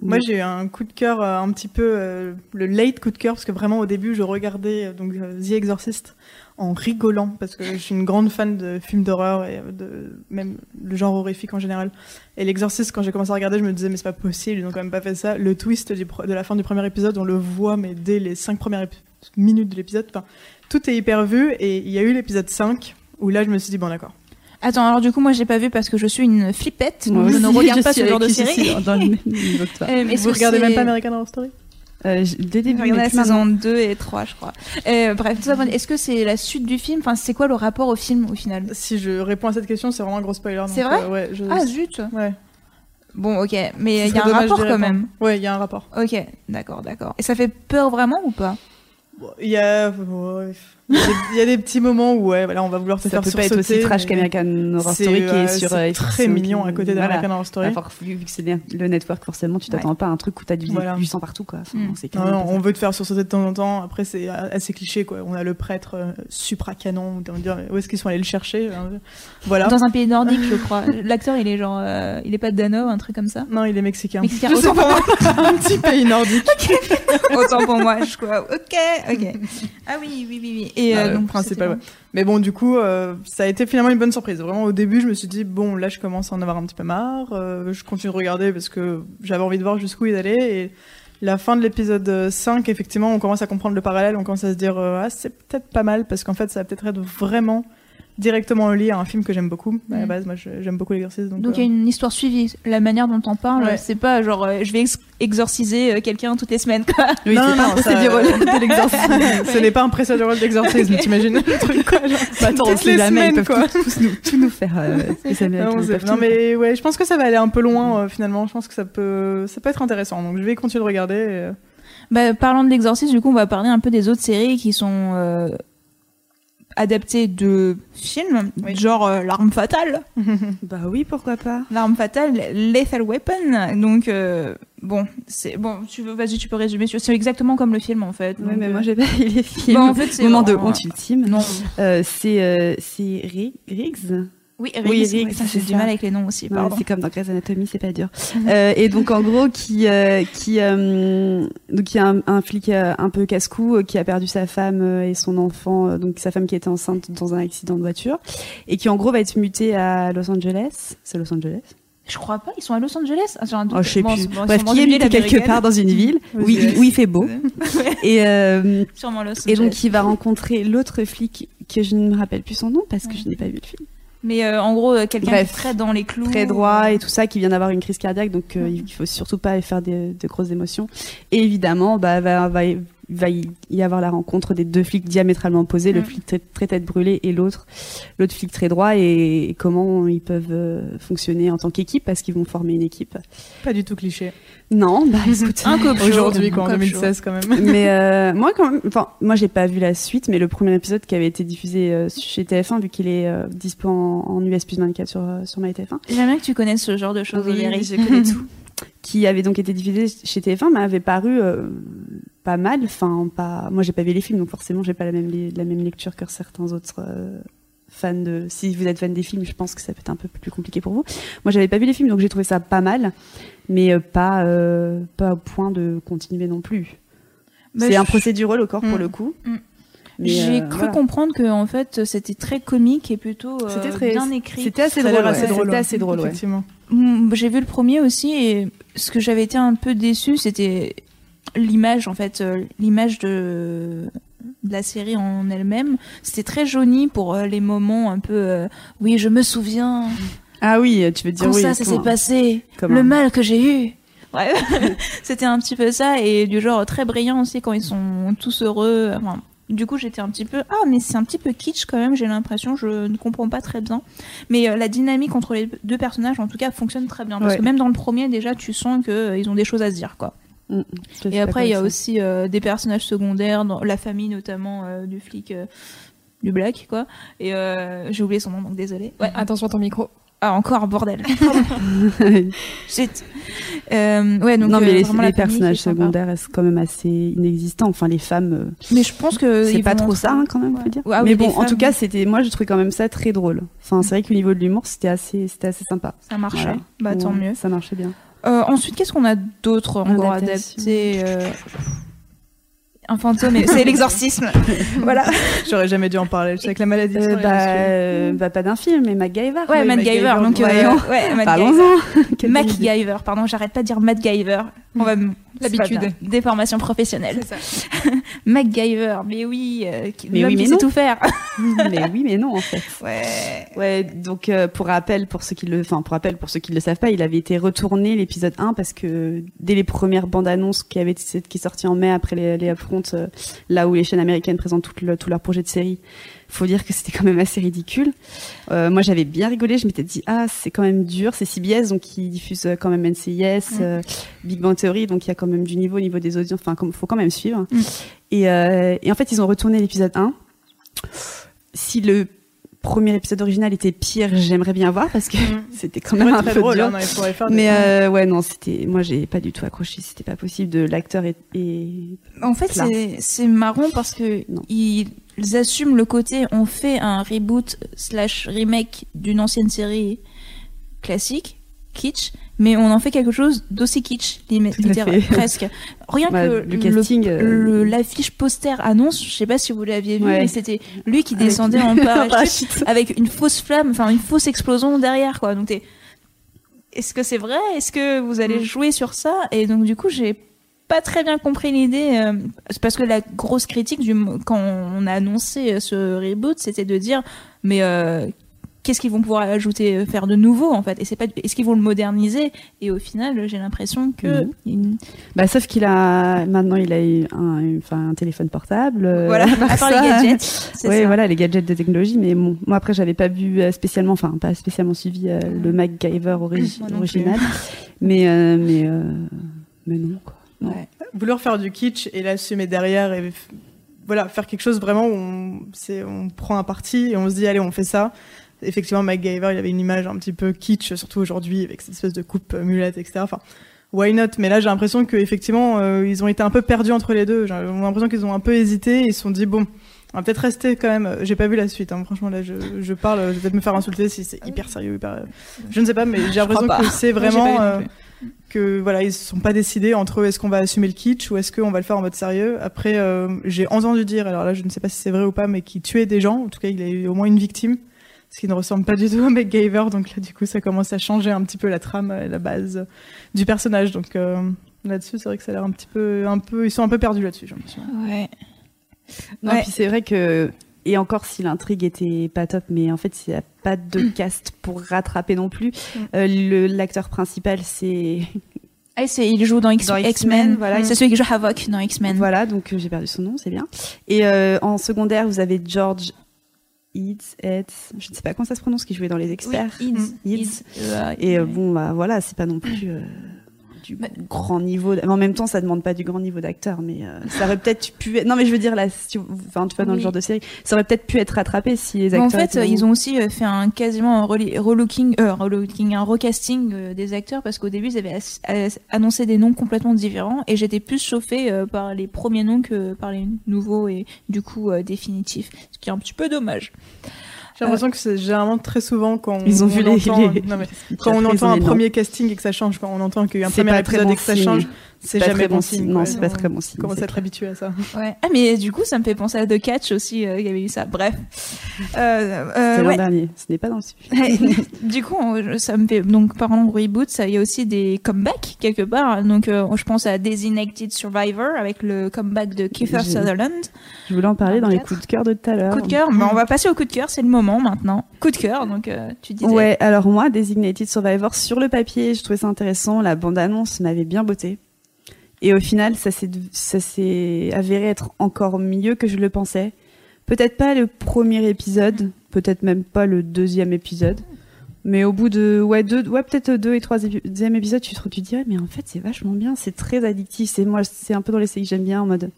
Moi, j'ai eu un coup de cœur, euh, un petit peu euh, le late coup de cœur, parce que vraiment au début, je regardais euh, donc The Exorcist en rigolant, parce que je suis une grande fan de films d'horreur et de même le genre horrifique en général. Et l'Exorcist, quand j'ai commencé à regarder, je me disais mais c'est pas possible, ils ont quand même pas fait ça. Le twist du de la fin du premier épisode, on le voit, mais dès les cinq premières minutes de l'épisode, enfin, tout est hyper vu. Et il y a eu l'épisode 5 où là, je me suis dit bon d'accord. Attends, alors du coup, moi, j'ai pas vu parce que je suis une flippette. donc Moi je ne regarde je pas ce genre de série. suis Dans le même niveau que toi. Euh, Vous regardez même pas American Horror Story Euh, dès le début, Il y en mais a plus maintenant. saison 2 et 3, je crois. Euh, bref, est-ce que c'est la suite du film? Enfin, c'est quoi le rapport au film au final? Si je réponds à cette question, c'est vraiment un gros spoiler. C'est vrai? euh, Ouais. Je... Ah zut Ouais. Bon, ok, mais il y a un rapport quand répondre. même. Ouais, il y a un rapport. Ok, d'accord, d'accord. Et ça fait peur vraiment ou pas? Bon, Il y a, ouais, il y a des- petits moments où ouais, voilà, on va vouloir te Ça faire peut pas être aussi sursauter, trash qu'American Horror Story qui euh, est sur c'est euh, très mignon à côté voilà. d'American Horror Story. Bah, vu que c'est le le network, forcément, tu t'attends pas à un truc où t'as du, Voilà. du sang partout, quoi. Enfin, Mm. Non, non, on ça. veut te faire sursauter de temps en temps. Après, c'est assez cliché, quoi. On a le prêtre euh, supra-canon. On va dire, où est-ce qu'ils sont allés le chercher hein? Voilà. Dans un pays nordique, je crois. L'acteur, il est genre. euh, il est pas dano, un truc comme ça? Non, il est mexicain. Mexicain, Je sais autant pas, un petit pays nordique. Autant pour moi, je crois. Ok, ok. Ah oui, oui, oui, oui. Et Ah, euh, donc, principal, bon. Mais bon, du coup, euh, ça a été finalement une bonne surprise. Vraiment, au début, je me suis dit, bon, là, je commence à en avoir un petit peu marre. Euh, je continue de regarder parce que j'avais envie de voir jusqu'où il allait. Et la fin de l'épisode 5, effectivement, on commence à comprendre le parallèle. On commence à se dire, euh, ah, c'est peut-être pas mal parce qu'en fait, ça va peut-être être vraiment directement lié à un film que j'aime beaucoup. À la Mm. base, moi, j'aime beaucoup l'exercice. Donc, Donc il y a euh, une histoire suivie. La manière dont on parle, Ouais. c'est pas genre euh, je vais ex- exorciser euh, quelqu'un toutes les semaines. Quoi. Oui, non, c'est non, pas un ça- procédural de l'exorcisme. Ce n'est pas un procédural d'exorcisme, t'imagines le truc quoi genre, Bah, attends, toutes les semaines, peuvent quoi. tous, tous nous, tout nous faire. euh, les Américains, Non, tout mais ouais, je pense que ça va aller un peu loin euh, finalement. Je pense que ça peut, ça peut être intéressant. Donc je vais continuer de regarder. et, Bah, parlant de l'exorcisme, du coup, on va parler un peu des autres séries qui sont adaptées de films, Oui. genre euh, L'arme fatale. Bah oui, pourquoi pas. L'arme fatale, Lethal Weapon. Donc, euh, bon, c'est bon. Tu veux, vas-y, tu peux résumer. C'est exactement comme le film en fait. Donc, mais euh, moi j'ai pas vu les films. Bah, en fait, c'est Moment de honte ultime. Non. C'est c'est Ri- Riggs. Oui, Oui, Riggs, Riggs, ça, c'est du mal avec les noms aussi. Ouais, c'est comme dans Grey's Anatomy, c'est pas dur. Euh, et donc en gros, qui euh, qui euh, donc il y a un, un flic euh, un peu casse-cou qui a perdu sa femme et son enfant, donc sa femme qui était enceinte dans un accident de voiture, et qui en gros va être muté à Los Angeles. C'est Los Angeles? Je crois pas. Ils sont à Los Angeles? Ah, un. Oh, je sais Bon, plus. bon, Bref, qui est muté quelque part dans une ville où, il- où il fait beau. Ouais. Et euh, Sûrement Los et donc il va rencontrer l'autre flic que je ne me rappelle plus son nom parce que Ouais. je n'ai pas vu le film. Mais euh, en gros, euh, quelqu'un qui est très dans les clous. très droit euh, et tout ça, qui vient d'avoir une crise cardiaque, donc euh, il faut surtout pas faire des- de grosses émotions. Et évidemment, bah, va, va, va y y avoir la rencontre des deux flics diamétralement opposés, le Mm. flic très, très tête brûlée et l'autre, l'autre flic très droit, et, comment ils peuvent euh, fonctionner en tant qu'équipe parce qu'ils vont former une équipe. pas du tout cliché. Non, bah écoute, Un cop. Aujourd'hui, quoi, en Un cop 2016 quand même. mais euh, moi quand même, enfin moi j'ai pas vu la suite, mais le premier épisode qui avait été diffusé euh, chez TF1 vu qu'il est euh, dispo en, en US plus 24 sur euh, sur MyTF1. J'aime bien que tu connaisses ce genre de choses. Oui, Valérie. je connais tout. qui avait donc été diffusé chez TF1 m'avait paru euh, pas mal enfin pas moi j'ai pas vu les films donc forcément j'ai pas la même la même lecture que certains autres euh, fans de si vous êtes fan des films je pense que ça peut être un peu plus compliqué pour vous moi j'avais pas vu les films donc j'ai trouvé ça pas mal mais euh, pas euh, pas au point de continuer non plus Bah, c'est je- un procédural encore pour Mm. le coup Mm. Mais, J'ai euh, cru voilà. comprendre que en fait c'était très comique et plutôt euh, C'était très- bien écrit. c'était assez drôle ouais. assez drôle. c'était ouais. assez drôle ouais. Effectivement. Mm, J'ai vu le premier aussi et ce que j'avais été un peu déçu c'était l'image en fait euh, l'image de de la série en elle-même. C'était très jauni pour euh, les moments un peu. euh, oui, je me souviens Ah oui, tu veux dire quand oui. ça, ça s'est passé, comme le mal que j'ai eu. Ouais, c'était un petit peu ça et du genre très brillant aussi quand ils sont tous heureux. Enfin, du coup, j'étais un petit peu ah mais c'est un petit peu kitsch quand même. J'ai l'impression, je ne comprends pas très bien. Mais euh, la dynamique entre les deux personnages, en tout cas, fonctionne très bien parce Ouais. que même dans le premier, déjà, tu sens que euh, ils ont des choses à se dire quoi. Mm, mm, Et après, il y a aussi euh, des personnages secondaires, dans la famille notamment euh, du flic euh, du Black, quoi. Et euh, j'ai oublié son nom, donc désolé. Ouais, Attention à ton micro. Ah encore bordel. Zut. Euh, ouais, donc non, mais euh, les, personnages secondaires restent quand même assez inexistants. Enfin, les femmes, euh, Mais je pense que c'est pas trop ça, hein, quand même, Ouais. dire. Ah oui, mais bon, en tout cas, c'était, moi, je trouvais quand même ça très drôle. Enfin, c'est vrai que le niveau de l'humour, c'était assez, c'était assez sympa. Ça marchait. Voilà. Bah tant Ouais, mieux. Ça marchait bien. Euh, ensuite, qu'est-ce qu'on a d'autre encore adapté Un fantôme, et- c'est l'exorcisme. voilà. J'aurais jamais dû en parler. Je sais que la maladie. Euh, bah, euh, bah, pas d'un film, mais MacGyver. Ouais, MacGyver. Donc, euh, voyons. ouais, idée. MacGyver, pardon, j'arrête pas de dire MacGyver. On va L'habitude. c'est pas bien. Déformation professionnelle. MacGyver, mais oui, euh, qui- Mais oui, mais sait non. tout faire. mais oui, mais non, en fait. Ouais. Ouais, donc euh, pour rappel, pour ceux qui le, enfin pour rappel, pour ceux qui ne le savent pas, il avait été retourné l'épisode 1 parce que dès les premières bandes annonces qui avaient qui est sortie en mai après les, les upfronts, euh, là où les chaînes américaines présentent tout, le, tout leur projet de série, faut dire que c'était quand même assez ridicule. Euh, moi, j'avais bien rigolé. Je m'étais dit ah c'est quand même dur. C'est CBS donc qui diffuse euh, quand même NCIS, euh, Big Bang Theory donc il y a quand même du niveau au niveau des audiences. Enfin, comme faut quand même suivre. Mm. Et, euh, et en fait, ils ont retourné l'épisode 1. Si le premier épisode original était pire, j'aimerais bien voir parce que Mm. c'était quand même un peu drôle. dur. hein, il Mais ouais, non, c'était. Moi, j'ai pas du tout accroché. C'était pas possible. De l'acteur et, et- En fait, c'est marrant parce que Non. Ils assument le côté on fait un reboot slash remake d'une ancienne série classique, kitsch, mais on en fait quelque chose d'aussi kitsch, presque. Rien bah, que le casting. euh, l'affiche poster annonce, je sais pas si vous l'aviez vu, Ouais. mais c'était lui qui Avec- descendait en parachute parachute. avec une fausse flamme, enfin une fausse explosion derrière, quoi. Donc t'es, est-ce que c'est vrai? Est-ce que vous allez Mm. jouer sur ça? Et donc du coup, j'ai pas très bien compris l'idée. euh, c'est parce que la grosse critique du quand on a annoncé euh, ce reboot, c'était de dire, mais euh, qu'est-ce qu'ils vont pouvoir ajouter, euh, faire de nouveau en fait? Et c'est pas, est-ce qu'ils vont le moderniser? Et au final, j'ai l'impression que Mhm. il- Bah, sauf qu'il a maintenant, il a eu un, enfin, un téléphone portable. voilà, à part les gadgets, ça. voilà, les gadgets de technologie. Mais bon, moi après, j'avais pas vu spécialement, enfin, pas spécialement suivi euh, le MacGyver ori- original. mais, euh, mais, euh, mais non, quoi. Ouais. vouloir faire du kitsch et l'assumer derrière et voilà faire quelque chose vraiment où on, prend un parti et on se dit allez on fait ça. Effectivement MacGyver il avait une image un petit peu kitsch surtout aujourd'hui avec cette espèce de coupe euh, mulette etc enfin why not? Mais là j'ai l'impression que effectivement euh, ils ont été un peu perdus entre les deux. J'ai l'impression qu'ils ont un peu hésité et ils se sont dit bon on va peut-être rester quand même. J'ai pas vu la suite hein. franchement là je, je parle je vais peut-être me faire insulter si c'est hyper sérieux hyper je ne sais pas mais j'ai l'impression que c'est vraiment que voilà ils se sont pas décidés entre est-ce qu'on va assumer le kitsch ou est-ce qu'on va le faire en mode sérieux. Après euh, j'ai entendu dire alors là je ne sais pas si c'est vrai ou pas mais qu'il tuait des gens. En tout cas il a eu au moins une victime ce qui ne ressemble pas du tout à MacGyver. Donc là du coup ça commence à changer un petit peu la trame et la base du personnage. Donc euh, là-dessus c'est vrai que ça a l'air un petit peu un peu ils sont un peu perdus là-dessus j'ai l'impression. Ouais. Non, Ouais. puis c'est vrai que et encore si l'intrigue était pas top, mais en fait il n'y a pas de cast pour rattraper non plus. Mm. Euh, l'acteur principal c'est Ah, c'est, il joue dans X-Men, voilà. C'est celui qui joue Havoc dans X-Men. voilà donc euh, j'ai perdu son nom, c'est bien. Et euh, en secondaire vous avez George Eads, Eads, je ne sais pas comment ça se prononce, qui jouait dans les experts. Oui, Eads. Eads. Eads. Et euh, bon bah voilà c'est pas non plus du grand niveau. d- En même temps ça demande pas du grand niveau d'acteur, mais euh, ça aurait peut-être pu. Être... Non mais je veux dire là, si tu... enfin tu vois dans le genre de série, ça aurait peut-être pu être rattrapé si les acteurs. en fait, ils ont aussi euh, fait un quasiment un relooking, euh, relooking, un recasting des acteurs parce qu'au début ils avaient annoncé des noms complètement différents et j'étais plus chauffée par les premiers noms que par les nouveaux et du coup définitifs, ce qui est un petit peu dommage. J'ai l'impression que c'est généralement très souvent quand Ils ont on vu les- entend, les- non, mais Puis quand on entend ont un premier casting et que ça change quand on entend qu'il y a un premier épisode et que ça change C'est jamais très bon signe. signe. Non, c'est pas très bon signe. Commence à être habitué à ça. Ouais. Ah, mais du coup, ça me fait penser à The Catch aussi, euh, il y avait eu ça. Bref. Euh, euh, C'est l'an ouais. dernier. Ce n'est pas dans le sujet. du coup, ça me fait donc parlant de reboot, ça il y a aussi des comebacks quelque part. Donc, euh, je pense à Designated Survivor avec le comeback de Kiefer Sutherland. Je voulais en parler dans les 24. coups de cœur de tout à l'heure. Coup de cœur. Bah, on va passer au coup de cœur, c'est le moment maintenant. Coup de cœur. Donc, euh, tu disais. Ouais, alors moi, Designated Survivor, sur le papier, je trouvais ça intéressant. La bande-annonce m'avait bien botté. Et au final, ça s'est, avéré être encore mieux que je le pensais. Peut-être pas le premier épisode, peut-être même pas le deuxième épisode. Mais au bout de, ouais, deux, ouais, peut-être deux et trois deuxième épisode, tu te, tu ouais, mais en fait, c'est vachement bien, c'est très addictif. C'est, moi, c'est un peu dans les séries que j'aime bien, en mode,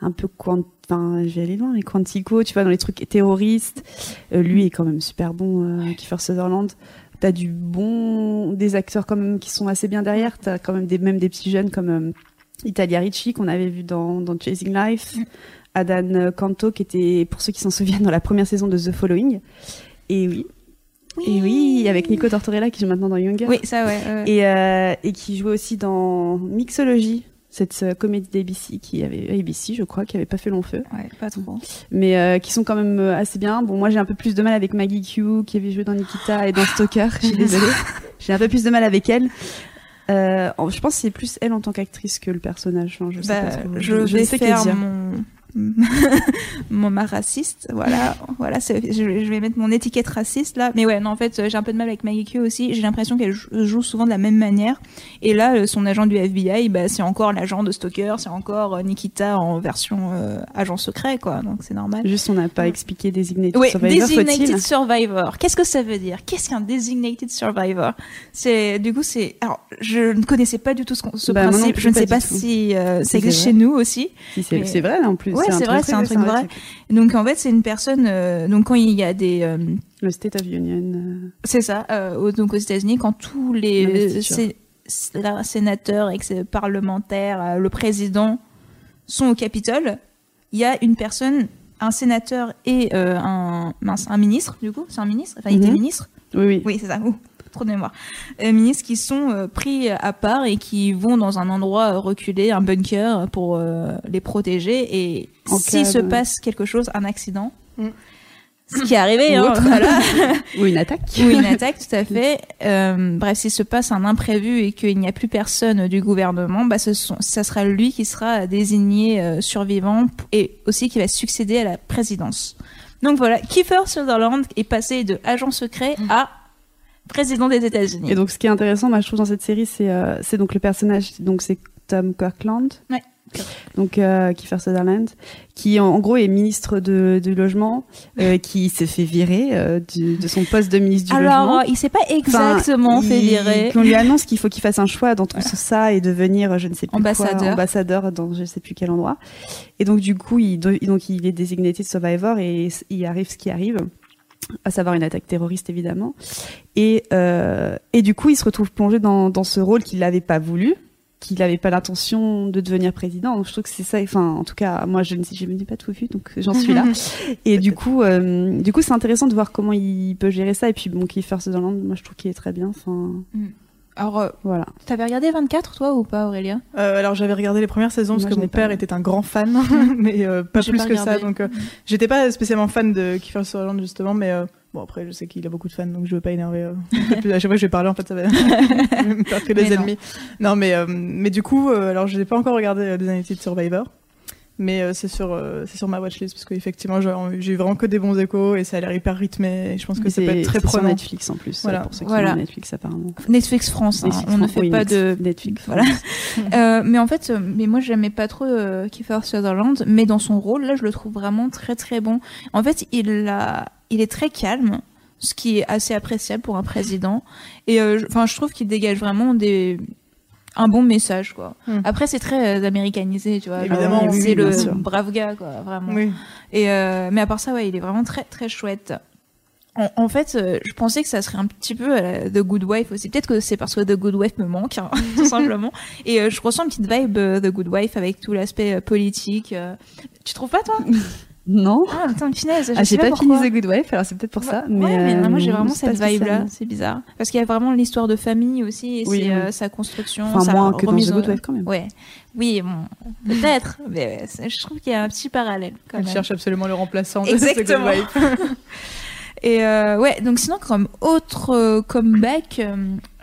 un peu quant, enfin, je vais aller loin, mais Quantico, tu vois, dans les trucs terroristes. Euh, lui est quand même super bon, euh, Kiefer Sutherland. T'as du bon, des acteurs quand même qui sont assez bien derrière. T'as quand même des, même des petits jeunes comme euh, Italia Ricci qu'on avait vu dans, dans Chasing Life. Mm. Adan Kanto qui était, pour ceux qui s'en souviennent, dans la première saison de The Following. Et oui. Et oui, avec Nico Tortorella qui joue maintenant dans Younger. Oui, ça, ouais. ouais. Et, euh, et qui jouait aussi dans Mixology, cette euh, comédie d'ABC qui avait ABC, je crois, qui avait pas fait long feu, Ouais, pas trop. mais euh, qui sont quand même euh, assez bien. Bon, moi j'ai un peu plus de mal avec Maggie Q qui avait joué dans Nikita et dans Stalker. Je suis désolée, j'ai un peu plus de mal avec elle. Euh, je pense que c'est plus elle en tant qu'actrice que le personnage. Enfin, je sais Bah, pas trop. je, vais sais faire mon ma raciste voilà voilà je, je vais mettre mon étiquette raciste là. Mais ouais non en fait j'ai un peu de mal avec Maggie Q aussi. J'ai l'impression qu'elle joue- souvent de la même manière. Et là euh, son agent du FBI bah c'est encore l'agent de Stalker c'est encore euh, Nikita en version euh, agent secret quoi. Donc c'est normal. Juste, on n'a pas expliqué Designated oui, Survivor, faut-il? Designated survivor. Qu'est-ce que ça veut dire? Qu'est-ce qu'un designated survivor? C'est du coup c'est alors je ne connaissais pas du tout ce, ce Bah, principe. je ne sais pas si euh, ça c'est existe chez nous aussi. Si, c'est Mais- vrai, là, en plus. Ouais, c'est vrai, c'est un truc vrai. Donc en fait, c'est une personne. euh, donc quand il y a des, euh, Le State of Union. euh, c'est ça. aux- donc aux États-Unis, quand tous les sé- sénateurs, ex parlementaires, le président sont au Capitole, il y a une personne, un sénateur et un un ministre. Du coup, c'est un ministre? Enfin, il était Mhm. ministre? Oui, oui. Oui, c'est ça. Ouh, trop de mémoire. Euh, ministres qui sont euh, pris à part et qui vont dans un endroit euh, reculé, un bunker, pour les protéger. Et s'il se de- passe quelque chose, un accident, Mm. ce qui est arrivé, Ou hein, voilà, Ou une attaque. ou une attaque, tout à fait. Euh, bref, s'il se passe un imprévu et qu'il n'y a plus personne du gouvernement, bah, ce sont, ça sera lui qui sera désigné euh, survivant et aussi qui va succéder à la présidence. Donc voilà, Kiefer Sutherland est passé de agent secret à président des États-Unis. Et donc, ce qui est intéressant, moi, je trouve dans cette série, c'est euh, c'est donc le personnage, donc c'est Tom Kirkland, Ouais. donc euh, Kiefer Sutherland, qui en, en gros est ministre de, du logement, euh, qui s'est fait virer euh, du- de son poste de ministre du Alors, logement. euh, il s'est pas Enfin, exactement fait il- virer. Qu'on lui annonce qu'il faut qu'il fasse un choix dans tout ça et devenir, je ne sais plus Ambassadeur. quoi, ambassadeur dans je ne sais plus quel endroit. Et donc du coup, il, do- donc il est designated survivor et il arrive ce qui arrive, à savoir une attaque terroriste évidemment. Et euh, et du coup, il se retrouve plongé dans dans ce rôle qu'il n'avait pas voulu qu'il n'avait pas l'intention de devenir président. Donc je trouve que c'est ça. Enfin, en tout cas, moi, je ne sais, je n'ai pas tout vu, donc j'en suis là. Et du coup, euh, du coup, c'est intéressant de voir comment il peut gérer ça. Et puis, bon, Kiefer Sutherland, moi, je trouve qu'il est très bien. Enfin, Alors, euh, voilà. t'avais regardé 24 toi ou pas, Aurélia? Euh, alors j'avais regardé les premières saisons parce que mon père était un grand fan, mais euh, pas plus pas que ça. Donc euh, j'étais pas spécialement fan de Kiefer Sutherland justement, mais euh, bon après je sais qu'il a beaucoup de fans donc je veux pas énerver. euh, à chaque fois que je vais parler en fait ça va me faire que des ennemis. Non mais euh, mais du coup euh, alors je n'ai pas encore regardé euh, Designated Survivor. Mais euh, c'est sur euh, c'est sur ma watchlist parce qu'effectivement j'ai eu vraiment que des bons échos et ça a l'air hyper rythmé et je pense que ça peut C'est- être très c'est sur prenant. Netflix en plus. Voilà. Pour ceux qui Voilà. ont Netflix apparemment. Netflix France, hein, Netflix on ne fait oui, pas de Netflix. Voilà. Euh, mais en fait, mais moi j'aimais pas trop euh, Kiefer Sutherland, mais dans son rôle là, je le trouve vraiment très très bon. En fait, il a, il est très calme, ce qui est assez appréciable pour un président. Et euh, enfin, je trouve qu'il dégage vraiment des un bon message quoi. Hmm. Après, c'est très euh, américanisé, tu vois. genre, Évidemment, oui, c'est oui, le brave gars quoi, vraiment. Oui. Et euh, mais à part ça, ouais, il est vraiment très très chouette. En, en fait, euh, je pensais que ça serait un petit peu à la The Good Wife aussi. Peut-être que c'est parce que The Good Wife me manque, hein, tout simplement. Et euh, je ressens une petite vibe euh, The Good Wife avec tout l'aspect euh, politique. euh. Tu trouves pas, toi? Non. Ah, attends, finesse, je Ah, sais j'ai pas pourquoi. fini The Good Wife, alors c'est peut-être pour ça. Mais, ouais, mais euh, moi j'ai vraiment c'est pas cette vibe-là, c'est bizarre. Parce qu'il y a vraiment l'histoire de famille aussi, et Oui, c'est oui. euh, sa construction. Enfin, sa moins que dans The Good Wife quand même. Ouais, oui, bon, peut-être, mais ouais, c'est- je trouve qu'il y a un petit parallèle quand Elle même. cherche absolument le remplaçant de Exactement. The Good Wife. Et euh, ouais, donc sinon comme autre euh, comeback, euh,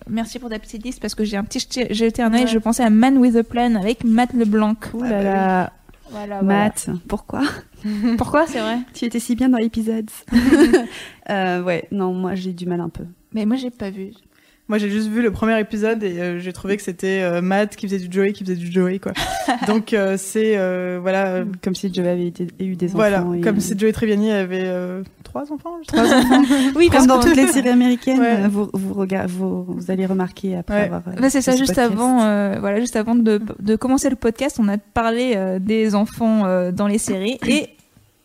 merci pour ta petite liste parce que j'ai un petit jeté- j'ai jeté un œil, Ouais. je pensais à Man with a Plan avec Matt LeBlanc. Ouh là là, Voilà, Matt, pourquoi voilà. Pourquoi c'est vrai Tu étais si bien dans l'épisode. euh, ouais, non, moi j'ai du mal un peu. Mais moi j'ai pas vu. Moi, j'ai juste vu le premier épisode et euh, j'ai trouvé que c'était euh, Matt qui faisait du Joey, qui faisait du Joey, quoi. Donc, euh, c'est, euh, voilà, Comme si Joey avait été- eu des voilà, enfants. et- comme si Joey Tribbiani avait euh, trois enfants. Trois enfants. Oui, Comme dans toutes les séries américaines, Ouais. vous, vous, vous, vous allez remarquer après Ouais. avoir. Bah, c'est ça, ce juste podcast. avant, euh, voilà, juste avant de, de commencer le podcast, on a parlé euh, des enfants euh, dans les séries et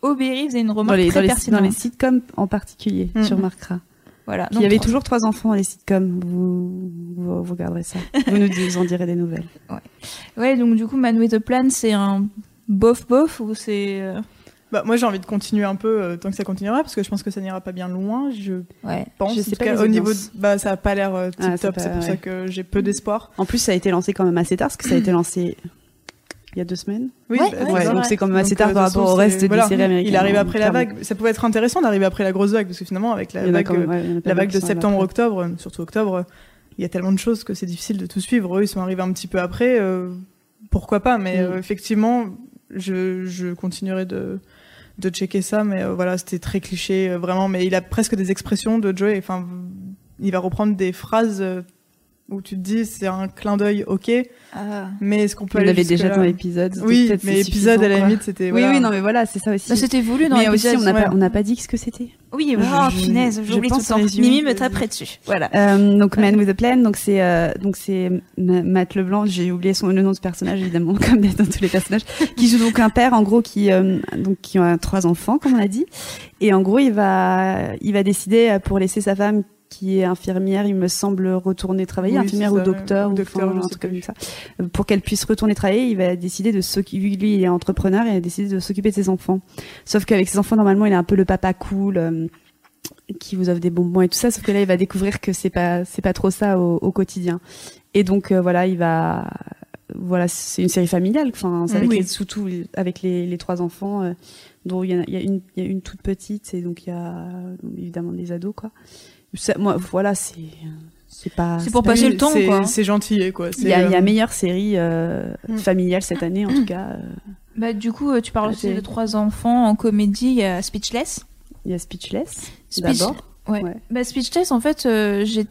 Aubéry faisait une Dans remarque les, dans, très les, pertinente. dans les sitcoms en particulier, Mhm. tu remarqueras. Voilà. Il y avait Donc, toujours trois enfants dans les sitcoms. Vous, vous, vous regarderez ça. Vous nous en direz des nouvelles. Ouais, donc du coup, Man with a Plan, c'est un bof bof ou c'est. Bah, moi, j'ai envie de continuer un peu euh, tant que ça continuera parce que je pense que ça n'ira pas bien loin. Je Ouais. pense. Je En sais tout pas cas, les au niveau, de- bah, ça a pas l'air euh, tip Ah, c'est top. C'est pour ça que j'ai peu d'espoir. En plus, ça a été lancé quand même assez tard, parce que ça a été lancé il y a deux semaines. Oui, Ouais, bah, ouais, donc c'est quand même assez Donc, tard euh, par rapport au reste c'est- des voilà. séries américaines. Il arrive après la vague. Ça pouvait être intéressant d'arriver après la grosse vague parce que finalement, avec la en vague, même, ouais, en la de septembre-octobre, surtout octobre, il y a tellement de choses que c'est difficile de tout suivre. Eux, ils sont arrivés un petit peu après. euh, pourquoi pas Mais Mm. euh, effectivement, je, je continuerai de, de checker ça. Mais euh, voilà, c'était très cliché, euh, vraiment. Mais il a presque des expressions de Joey. Enfin, il va reprendre des phrases euh, où tu te dis c'est un clin d'œil, ok. Ah. Mais est-ce qu'on peut On aller l'avait déjà dans l'épisode. Oui, mais épisode à la limite, c'était. quoi. Oui, voilà. oui, non, mais voilà, c'est ça aussi. Bah, c'était voulu dans mais aussi, l'épisode. on n'a ouais. pas, on n'a pas dit ce que c'était. Oui, oh, je- finesse, je j'oublie tout le temps. Mimi me taperait dessus. Voilà. Euh, donc Man with a Plan, donc c'est euh, donc c'est Ma- Matt Leblanc, j'ai oublié son le nom de ce personnage évidemment comme dans tous les personnages, qui joue donc un père en gros qui euh, donc qui a trois enfants comme on a dit, et en gros il va il va décider pour laisser sa femme qui est infirmière, il me semble retourner travailler, Oui, infirmière ou docteur, ou enfin, un truc comme ça, pour qu'elle puisse retourner travailler, il va décider de s'occuper, lui il est entrepreneur, il a décidé de s'occuper de ses enfants. Sauf qu'avec ses enfants normalement il est un peu le papa cool. euh, qui vous offre des bonbons et tout ça, sauf que là il va découvrir que c'est pas c'est pas trop ça au, au quotidien. Et donc euh, voilà, il va voilà, c'est une série familiale, enfin c'est avec Oui. les, surtout avec les, les trois enfants, euh, dont il y, y a une il y a une toute petite, et donc il y a évidemment des ados quoi. Ça, moi voilà, c'est c'est pas C'est pour pas- passer le temps, c'est- quoi. C'est gentil, quoi. il y a, il y a euh, meilleure série euh, Mm. familiale cette année en tout cas. euh, Bah, du coup, tu parles aussi de trois enfants en comédie. Il y a Speechless. Il y a Speechless Speech- d'abord. Ouais. Ouais. Bah, Speechless, en fait, euh, j'ai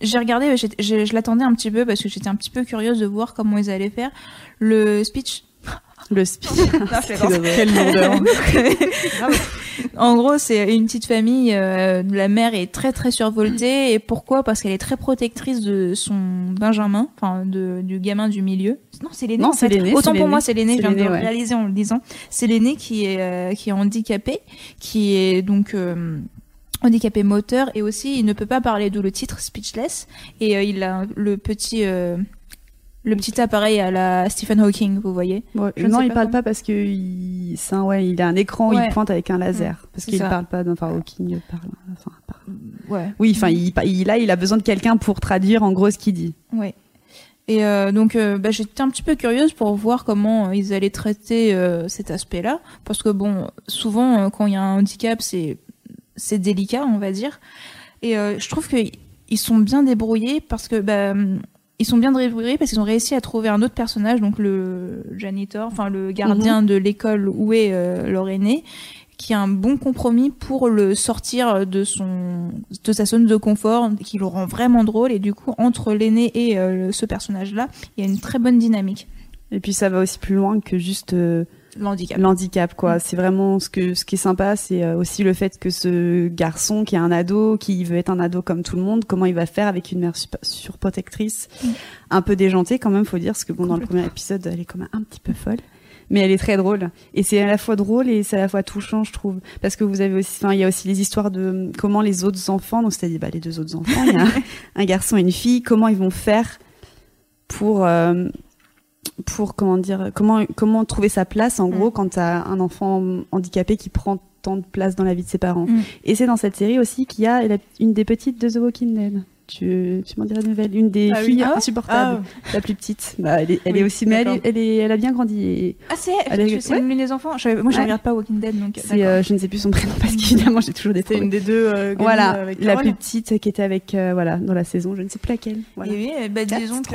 j'ai regardé, j'ai- je l'attendais un petit peu parce que j'étais un petit peu curieuse de voir comment ils allaient faire. Le speech. Le speech. c'est drôle. Quelle lourdeur. En gros, c'est une petite famille. euh, la mère est très très survoltée. Et pourquoi? Parce qu'elle est très protectrice de son Benjamin, enfin du gamin du milieu. Non, c'est l'aîné. Non, en c'est fait. l'aîné, Autant pour moi, c'est l'aîné. Je viens de ouais. réaliser en le disant. C'est l'aîné qui est euh, qui est handicapé, qui est donc euh, handicapé moteur et aussi il ne peut pas parler, d'où le titre Speechless. Et euh, il a le petit euh, le petit appareil à la Stephen Hawking, vous voyez. Ouais, Je ne non, il pas parle comment. pas parce que il, c'est un- ouais, il a un écran, Ouais. il pointe avec un laser. Parce qu'il parle pas, d'un- enfin, Hawking parle. Enfin, parle. Ouais. Oui, enfin, il, il, là, il a besoin de quelqu'un pour traduire en gros ce qu'il dit. Oui. Et euh, donc, euh, bah, j'étais un petit peu curieuse pour voir comment euh, ils allaient traiter euh, cet aspect-là, parce que bon, souvent euh, quand il y a un handicap, c'est c'est délicat, on va dire. Et euh, je trouve que ils sont bien débrouillés parce que bah, ils sont bien débrouillés parce qu'ils ont réussi à trouver un autre personnage, donc le janitor, enfin le gardien de l'école où est euh, leur aîné, qui a un bon compromis pour le sortir de son de sa zone de confort, qui le rend vraiment drôle et du coup entre l'aîné et euh, ce personnage-là, il y a une très bonne dynamique. Et puis ça va aussi plus loin que juste euh, L'handicap. l'handicap, quoi. Mm. C'est vraiment ce que ce qui est sympa, c'est euh, aussi le fait que ce garçon qui est un ado, qui veut être un ado comme tout le monde, comment il va faire avec une mère surprotectrice, Mm. un peu déjantée quand même, faut dire, parce que bon, dans le premier épisode, elle est quand même un petit peu folle. Mais elle est très drôle. Et c'est à la fois drôle et c'est à la fois touchant, je trouve. Parce que vous avez aussi, enfin, il y a aussi les histoires de euh, comment les autres enfants, donc c'est-à-dire bah, les deux autres enfants, il y a un, un garçon et une fille, comment ils vont faire pour, euh, pour comment dire comment comment trouver sa place en Mm. gros quand t'as un enfant handicapé qui prend tant de place dans la vie de ses parents. Mm. Et c'est dans cette série aussi qu'il y a une des petites de The Walking Dead. Tu, tu m'en diras une nouvelle, une des Ah oui. filles Ah insupportables, la plus petite. Bah, elle est, elle Oui, est aussi, mais elle, est- elle, est, elle a bien grandi. Et Ah, c'est Allez, c'est ouais. l'une des enfants. Je Moi, je Ouais. regarde pas Walking Dead, donc. c'est, euh, je ne sais plus son prénom parce qu'évidemment j'ai toujours des trous. une des deux. euh, Voilà, avec la plus petite qui était avec, euh, voilà, dans la saison, je ne sais plus laquelle. Voilà. Et oui, Quatre, disons que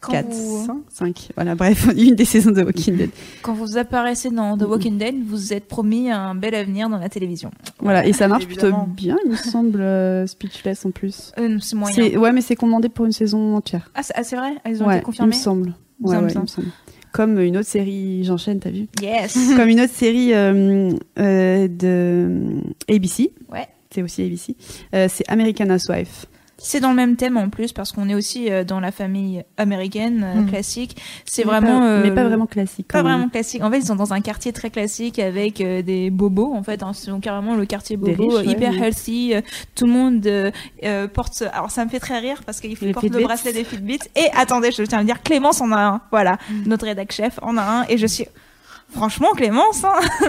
trois. c'est quand 4, vous, 5, voilà, bref, une des saisons de Walking Dead. quand vous apparaissez dans The Walking Dead, vous êtes promis un bel avenir dans la télévision. Voilà, et ça marche plutôt bien, il me semble, euh, Speechless en plus. Euh, c'est moyen. C'est- Ouais, mais c'est commandé pour une saison entière. Ah, c'est ah, c'est vrai Ils ont ouais, été il confirmés me semble. Il me Ouais, semble, ouais, ça. il me semble. Comme une autre série, j'enchaîne, t'as vu Yes Comme une autre série euh, euh, de ABC. Ouais. C'est aussi ABC. Euh, c'est American Housewife. C'est dans le même thème en plus, parce qu'on est aussi euh, dans la famille américaine euh, Mm. classique. C'est vraiment. pas- euh, mais pas vraiment classique. Pas vraiment classique. En fait, ils sont dans un quartier très classique avec euh, des bobos. En fait, hein, c'est carrément le quartier bobo, riches, euh, hyper ouais, healthy. euh, tout le monde euh, euh, porte. Alors, ça me fait très rire parce qu'il porte le bracelet des Fitbits. Et attendez, je tiens à le dire, Clémence en a un. Voilà, Mm. notre rédac chef en a un. Et je suis. Franchement, Clémence, hein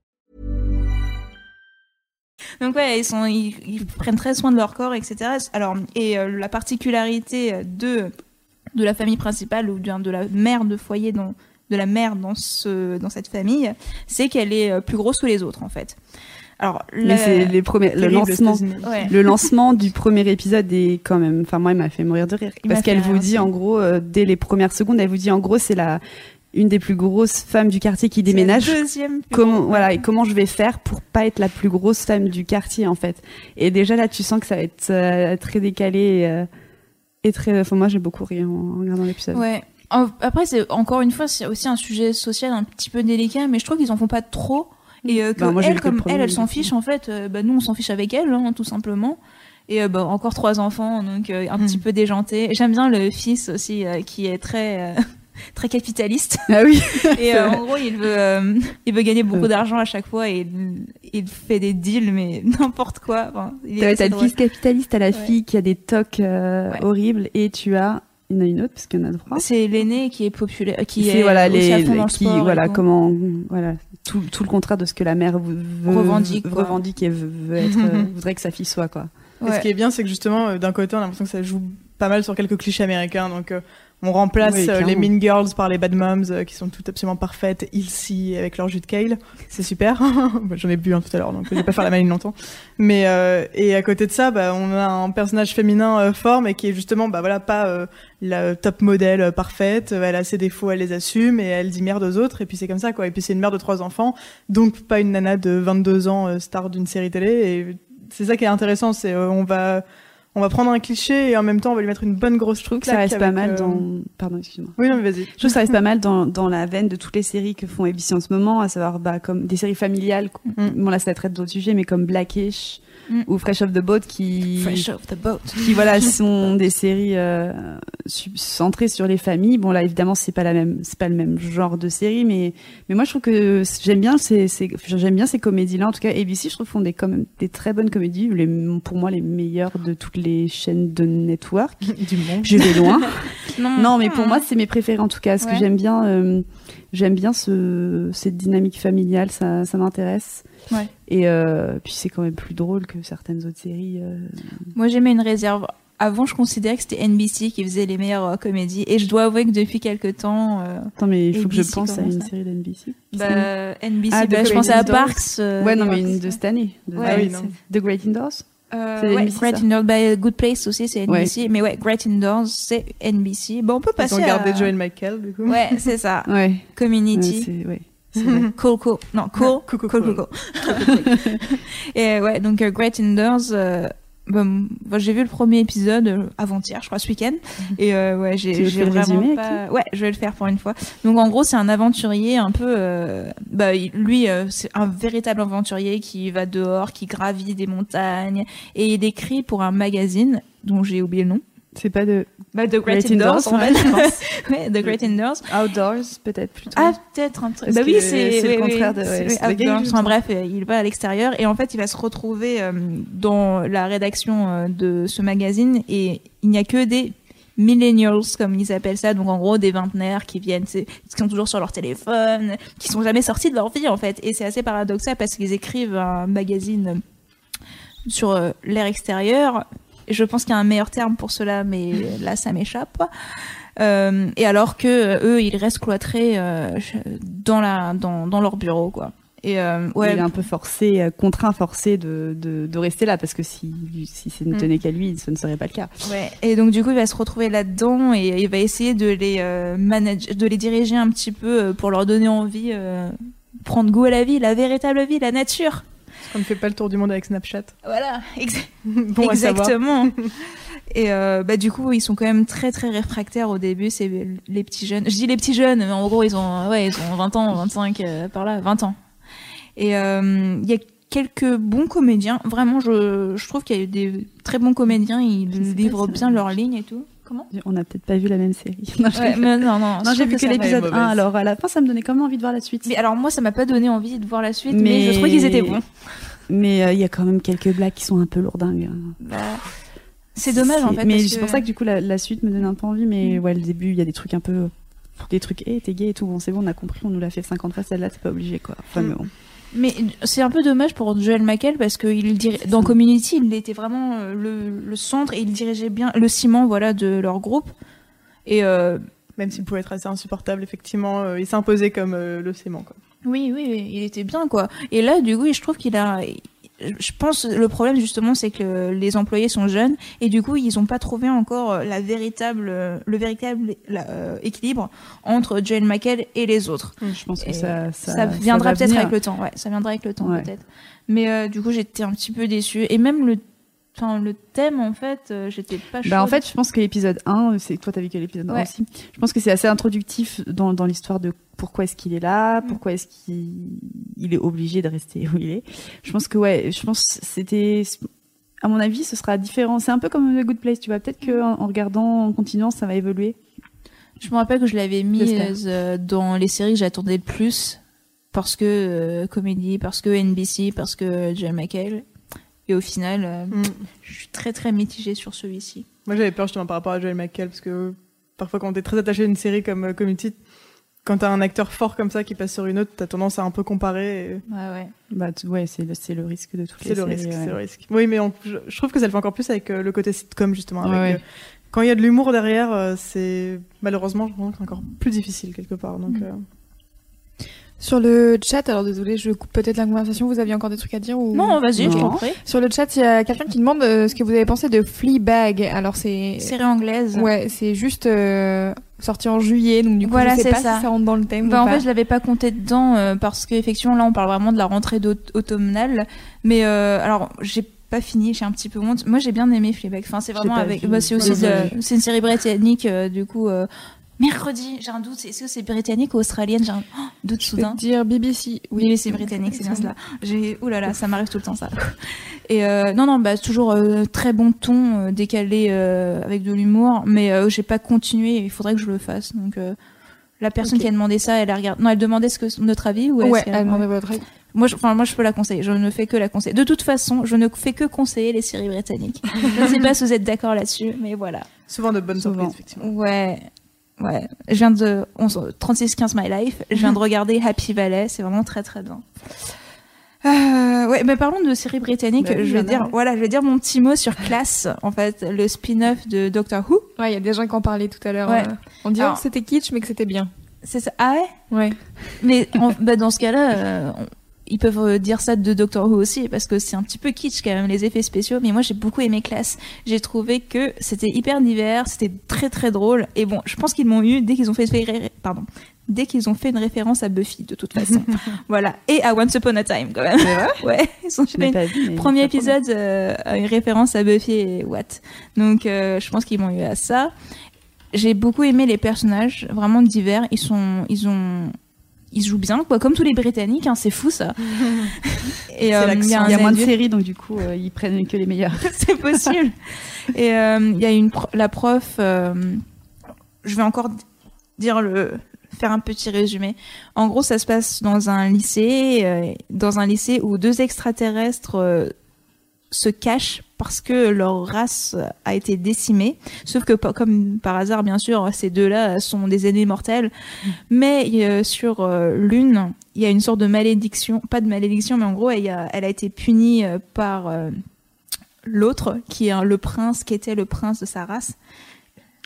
Donc ouais, ils sont, ils, ils prennent très soin de leur corps, etc. Alors et euh, la particularité de de la famille principale ou bien de la mère de foyer dans de la mère dans ce dans cette famille, c'est qu'elle est euh, plus grosse que les autres en fait. Alors Mais la- c'est les premiers, le lancement. Ouais. Le lancement du premier épisode est quand même, enfin moi il m'a fait mourir de rire Il parce qu'elle vous dit en gros euh, dès les premières secondes, elle vous dit en gros c'est la une des plus grosses femmes du quartier qui déménage. deuxième plus Comment voilà et comment je vais faire pour pas être la plus grosse femme du quartier en fait. Et déjà là tu sens que ça va être euh, très décalé et, euh, et très. Enfin moi j'ai beaucoup ri en, en regardant l'épisode. Ouais. Après, c'est encore une fois, c'est aussi un sujet social un petit peu délicat, mais je trouve qu'ils en font pas trop. Et euh, que Bah, moi, elle, comme elle, elle s'en fiche en fait. euh, bah, nous, on s'en fiche avec elle, hein, tout simplement. Et euh, bah, encore trois enfants, donc euh, un petit peu déjanté. J'aime bien le fils aussi, euh, qui est très très capitaliste. Ah oui. Et euh, en gros, il veut euh, il veut gagner beaucoup d'argent à chaque fois et il, fait des deals, mais n'importe quoi. Enfin, est T'as le fils capitaliste, t'as la Ouais. fille qui a des tocs euh, Ouais. horribles et tu as il y en a une autre parce qu'il y en a trois. C'est l'aîné qui est populaire, qui c'est est voilà aussi les à fond dans le qui voilà tout. comment voilà tout, tout le contraire de ce que la mère veut, Revendique, revendique et veut, veut être voudrait que sa fille soit quoi. Et ce qui est bien, c'est que justement, d'un côté, on a l'impression que ça joue pas mal sur quelques clichés américains. Donc, euh, on remplace Oui, euh, les. Mean Girls par les Bad Moms, euh, qui sont toutes absolument parfaites, ilsi avec leur jus de kale. C'est super. J'en ai bu un tout à l'heure, donc je vais pas faire la maline longtemps. Mais euh, et à côté de ça, bah, on a un personnage féminin euh, fort, mais qui est justement, bah voilà, pas euh, la top modèle parfaite. Elle a ses défauts, elle les assume et elle dit merde aux autres. Et puis c'est comme ça, quoi. Et puis c'est une mère de trois enfants, donc pas une nana de 22 ans star d'une série télé. Et c'est ça qui est intéressant, c'est euh, on va on va prendre un cliché et en même temps on va lui mettre une bonne grosse que ça reste pas mal dans pardon excuse-moi. Oui non mais vas-y. Je trouve que ça reste pas mal dans, dans la veine de toutes les séries que font ABC en ce moment, à savoir bah, comme des séries familiales. Mm. Bon là ça traite d'autres sujets, mais comme Blackish Mm. ou Fresh Off the Boat qui Fresh off the boat. qui voilà sont des séries euh, centrées sur les familles. Bon là évidemment c'est pas la même c'est pas le même genre de série, mais mais moi je trouve que j'aime bien ces, ces j'aime bien ces comédies là. En tout cas ABC je trouve font des des très bonnes comédies, les, pour moi les meilleures de toutes les chaînes de network. du monde. Je vais loin. Non, Non, mais pour moi, c'est mes préférés en tout cas, parce Ouais. que j'aime bien, euh, j'aime bien ce, cette dynamique familiale, ça, ça m'intéresse. Ouais. Et euh, puis c'est quand même plus drôle que certaines autres séries. euh. Moi, j'aimais une réserve. Avant, je considérais que c'était NBC qui faisait les meilleures euh, comédies. Et je dois avouer que depuis quelques temps, euh, Attends, mais il faut que je pense à une ça série d'NBC. bah, NBC, Ah, bah, je Great pensais à Indoors. Parks. euh, ouais, non, mais une de ouais. cette année. de- Ouais. Ah oui, non. The Great Indoors. Euh, ouais, NBC, Great ça Indoors, bah, Good Place aussi, c'est NBC. Mais ouais, Great Indoors, c'est NBC. Bon, on peut Ils passer ont gardé à... Joel Michael du coup. Ouais, c'est ça. Ouais. ouais, Community. ouais, vrai. Cool, cool. Non, cool. Cool, cool, cool, cool. Et ouais, donc euh, Great Indoors, euh, bah, bah, j'ai vu le premier épisode euh, avant-hier, je crois, ce week-end. Et euh, ouais, j'ai vraiment pas... Ouais, je vais le faire pour une fois. Donc en gros, c'est un aventurier un peu. euh, Bah, lui, euh, c'est un véritable aventurier qui va dehors, qui gravit des montagnes, et il écrit pour un magazine dont j'ai oublié le nom. C'est pas de Bah, The Great, Great Indoors, Indoors, en ouais, fait. je pense. ouais, The Great Indoors. Outdoors, peut-être plutôt. Ah, peut-être un truc. Bah oui, c'est le oui, contraire de- ouais, outdoors. Enfin bref, euh, il va à l'extérieur et en fait, il va se retrouver euh, dans la rédaction euh, de ce magazine et il n'y a que des millennials comme ils appellent ça donc en gros des vingtenaires qui viennent qui sont toujours sur leur téléphone qui sont jamais sortis de leur vie en fait et c'est assez paradoxal parce qu'ils écrivent un magazine sur l'air extérieur je pense qu'il y a un meilleur terme pour cela mais là ça m'échappe euh, et alors que euh, eux, ils restent cloîtrés euh, dans la dans, dans leur bureau, quoi. Et euh, ouais, Il est un peu forcé, contraint, forcé de, de, de rester là parce que si, si ça ne Mm. tenait qu'à lui, ce ne serait pas le cas. ouais. Et donc du coup, il va se retrouver là-dedans et il va essayer de les manager, de les diriger un petit peu pour leur donner envie, prendre goût à la vie, la véritable vie, la nature. On ne fait pas le tour du monde avec Snapchat. Voilà, Bon exactement. Et euh, bah du coup, ils sont quand même très très réfractaires au début, c'est les petits jeunes. Je dis les petits jeunes, mais en gros, ils ont ouais, ils ont 20 ans, 25 euh, par là, 20 ans. Et euh, il y a quelques bons comédiens. Vraiment, je, je trouve qu'il y a eu des très bons comédiens. Ils livrent bien leur ligne et tout. Comment On n'a peut-être pas vu la même série. Non, ouais, mais Non, non. Non, je j'ai vu que l'épisode est 1, mauvaise. alors à la fin, ça me donnait quand même envie de voir la suite. Mais alors moi, ça m'a pas donné envie de voir la suite, mais, Mais- je trouve qu'ils étaient bons. Mais euh, il y a quand même quelques blagues qui sont un peu lourdingues. Bah, c'est dommage en fait. Mais c'est pour ça que du coup, la, la suite me donne un peu envie. Mais ouais, le début, il y a des trucs un peu. Des trucs, hé, t'es gay et tout. Bon, c'est bon, on a compris, on nous l'a fait 50 fois, celle-là, c'est pas obligé, quoi. Enfin, Mm. mais bon. Mais c'est un peu dommage pour Joel McHale parce que il dir- dans Community, il était vraiment euh, le, le centre et il dirigeait bien le ciment voilà de leur groupe. Et euh, Même s'il pouvait être assez insupportable, effectivement, euh, il s'imposait comme euh, le ciment. Quoi. oui, oui, oui, il était bien quoi. Et là, du coup, je trouve qu'il a. Je pense le problème justement, c'est que les employés sont jeunes et du coup, ils n'ont pas trouvé encore la véritable, le véritable la, euh, équilibre entre Joel McHale et les autres. Je pense que ça, ça, ça, viendra peut-être avec le temps. Ouais, ça viendra avec le temps Ouais. peut-être. Mais euh, du coup, j'étais un petit peu déçue. Et même le, enfin, le thème, en fait, euh, j'étais pas chaude. Bah en fait, je pense que l'épisode 1, c'est toi t'as vu que l'épisode 1 Ouais. aussi. Je pense que c'est assez introductif dans, dans l'histoire de pourquoi est-ce qu'il est là, Mm. pourquoi est-ce qu'il il est obligé de rester où il est. Je pense que ouais, je pense que c'était à mon avis, ce sera différent. C'est un peu comme The Good Place, tu vois. Peut-être que en, en regardant en continuant, ça va évoluer. je me rappelle que je l'avais mise euh, dans les séries que j'attendais le plus parce que euh, comédie, parce que NBC, parce que Joel McHale. Et au final, euh, Mm. je suis très très mitigée sur celui-ci. Moi, j'avais peur justement par rapport à Joel McHale, parce que parfois, quand t'es très attaché à une série comme euh, Community, quand t'as un acteur fort comme ça qui passe sur une autre, t'as tendance à un peu comparer. et Ouais, ouais. Bah ouais, c'est le, c'est le risque de toutes les C'est le séries. risque, ouais. c'est le risque. Oui, mais on- je, je trouve que ça le fait encore plus avec euh, le côté sitcom, justement. avec, Ouais, ouais. euh, quand il y a de l'humour derrière, euh, c'est malheureusement, je pense encore plus difficile quelque part. Donc, Mm. Sur le chat, alors désolé, je coupe peut-être la conversation. Vous aviez encore des trucs à dire ou... Non, vas-y, je t'en prie. Sur le chat, il y a quelqu'un qui demande euh, ce que vous avez pensé de Fleabag. Alors c'est Série anglaise. ouais, c'est juste euh, sorti en juillet, donc du coup Voilà, je sais c'est pas ça. si ça rentre dans le thème. Bah, ou en pas. fait, je l'avais pas compté dedans euh, parce qu'effectivement, là, on parle vraiment de la rentrée automnale. Mais euh, alors, j'ai pas fini, j'ai un petit peu honte. Moi, j'ai bien aimé Fleabag. Enfin, c'est vraiment avec. Bah, c'est aussi de- c'est une série britannique, euh, du coup. euh, Mercredi, j'ai un doute. Est-ce que c'est britannique ou australienne J'ai un oh, doute je peux soudain. te dire BBC. Oui, c'est britannique, c'est bien cela. J'ai, ouh là là, ça m'arrive tout le temps ça. Et euh, non, non, bah toujours euh, très bon ton, euh, décalé euh, avec de l'humour, mais euh, j'ai pas continué. Il faudrait que je le fasse. Donc euh, la personne qui a demandé ça, elle a regardé. Non, elle demandait ce que notre avis ou Ouais, elle demandait votre avis. Moi, je, enfin, moi, je peux la conseiller. Je ne fais que la conseiller. De toute façon, je ne fais que conseiller les séries britanniques. je ne sais pas si vous êtes d'accord là-dessus, mais voilà. souvent de bonnes Souvent. surprises, effectivement. Ouais. Ouais, je viens de 11 36-15 My Life, je viens de regarder Happy Valley, c'est vraiment très très bien. Euh, ouais, mais parlons de séries britanniques. Bah oui, je vais a, dire, ouais. voilà, je vais dire mon petit mot sur Class, en fait, le spin-off de Doctor Who. Ouais, il y a des gens qui en parlaient tout à l'heure. Ouais. euh, on dirait Alors- que c'était kitsch, mais que c'était bien. C'est ça. Ah ouais? Ouais. Mais bah, dans ce cas-là, euh, ils peuvent euh, dire ça de Doctor Who aussi parce que c'est un petit peu kitsch quand même les effets spéciaux mais moi j'ai beaucoup aimé Classe. J'ai trouvé que c'était hyper divers c'était très très drôle et bon je pense qu'ils m'ont eu dès qu'ils ont fait pardon dès qu'ils ont fait une référence à Buffy de toute façon. Voilà et à Once Upon a Time quand même. Ouais ils ont fait vu, premier épisode euh, une référence à Buffy et What. Donc euh, je pense qu'ils m'ont eu à ça. J'ai beaucoup aimé les personnages vraiment divers. Ils sont ils ont ils jouent bien, quoi, comme tous les Britanniques, hein, c'est fou ça. et euh, il y a, moins de séries, donc du coup, euh, ils prennent que les meilleurs. c'est possible. et euh, il y a une la prof, je vais encore dire le faire un petit résumé. En gros, ça se passe dans un lycée, dans un lycée où deux extraterrestres se cachent parce que leur race a été décimée. Sauf que, comme par hasard, bien sûr, ces deux-là sont des ennemis mortels. Mais euh, sur euh, l'une, il y a une sorte de malédiction, pas de malédiction, mais en gros, elle, a, elle a été punie euh, par l'autre, qui est le prince, qui était le prince de sa race.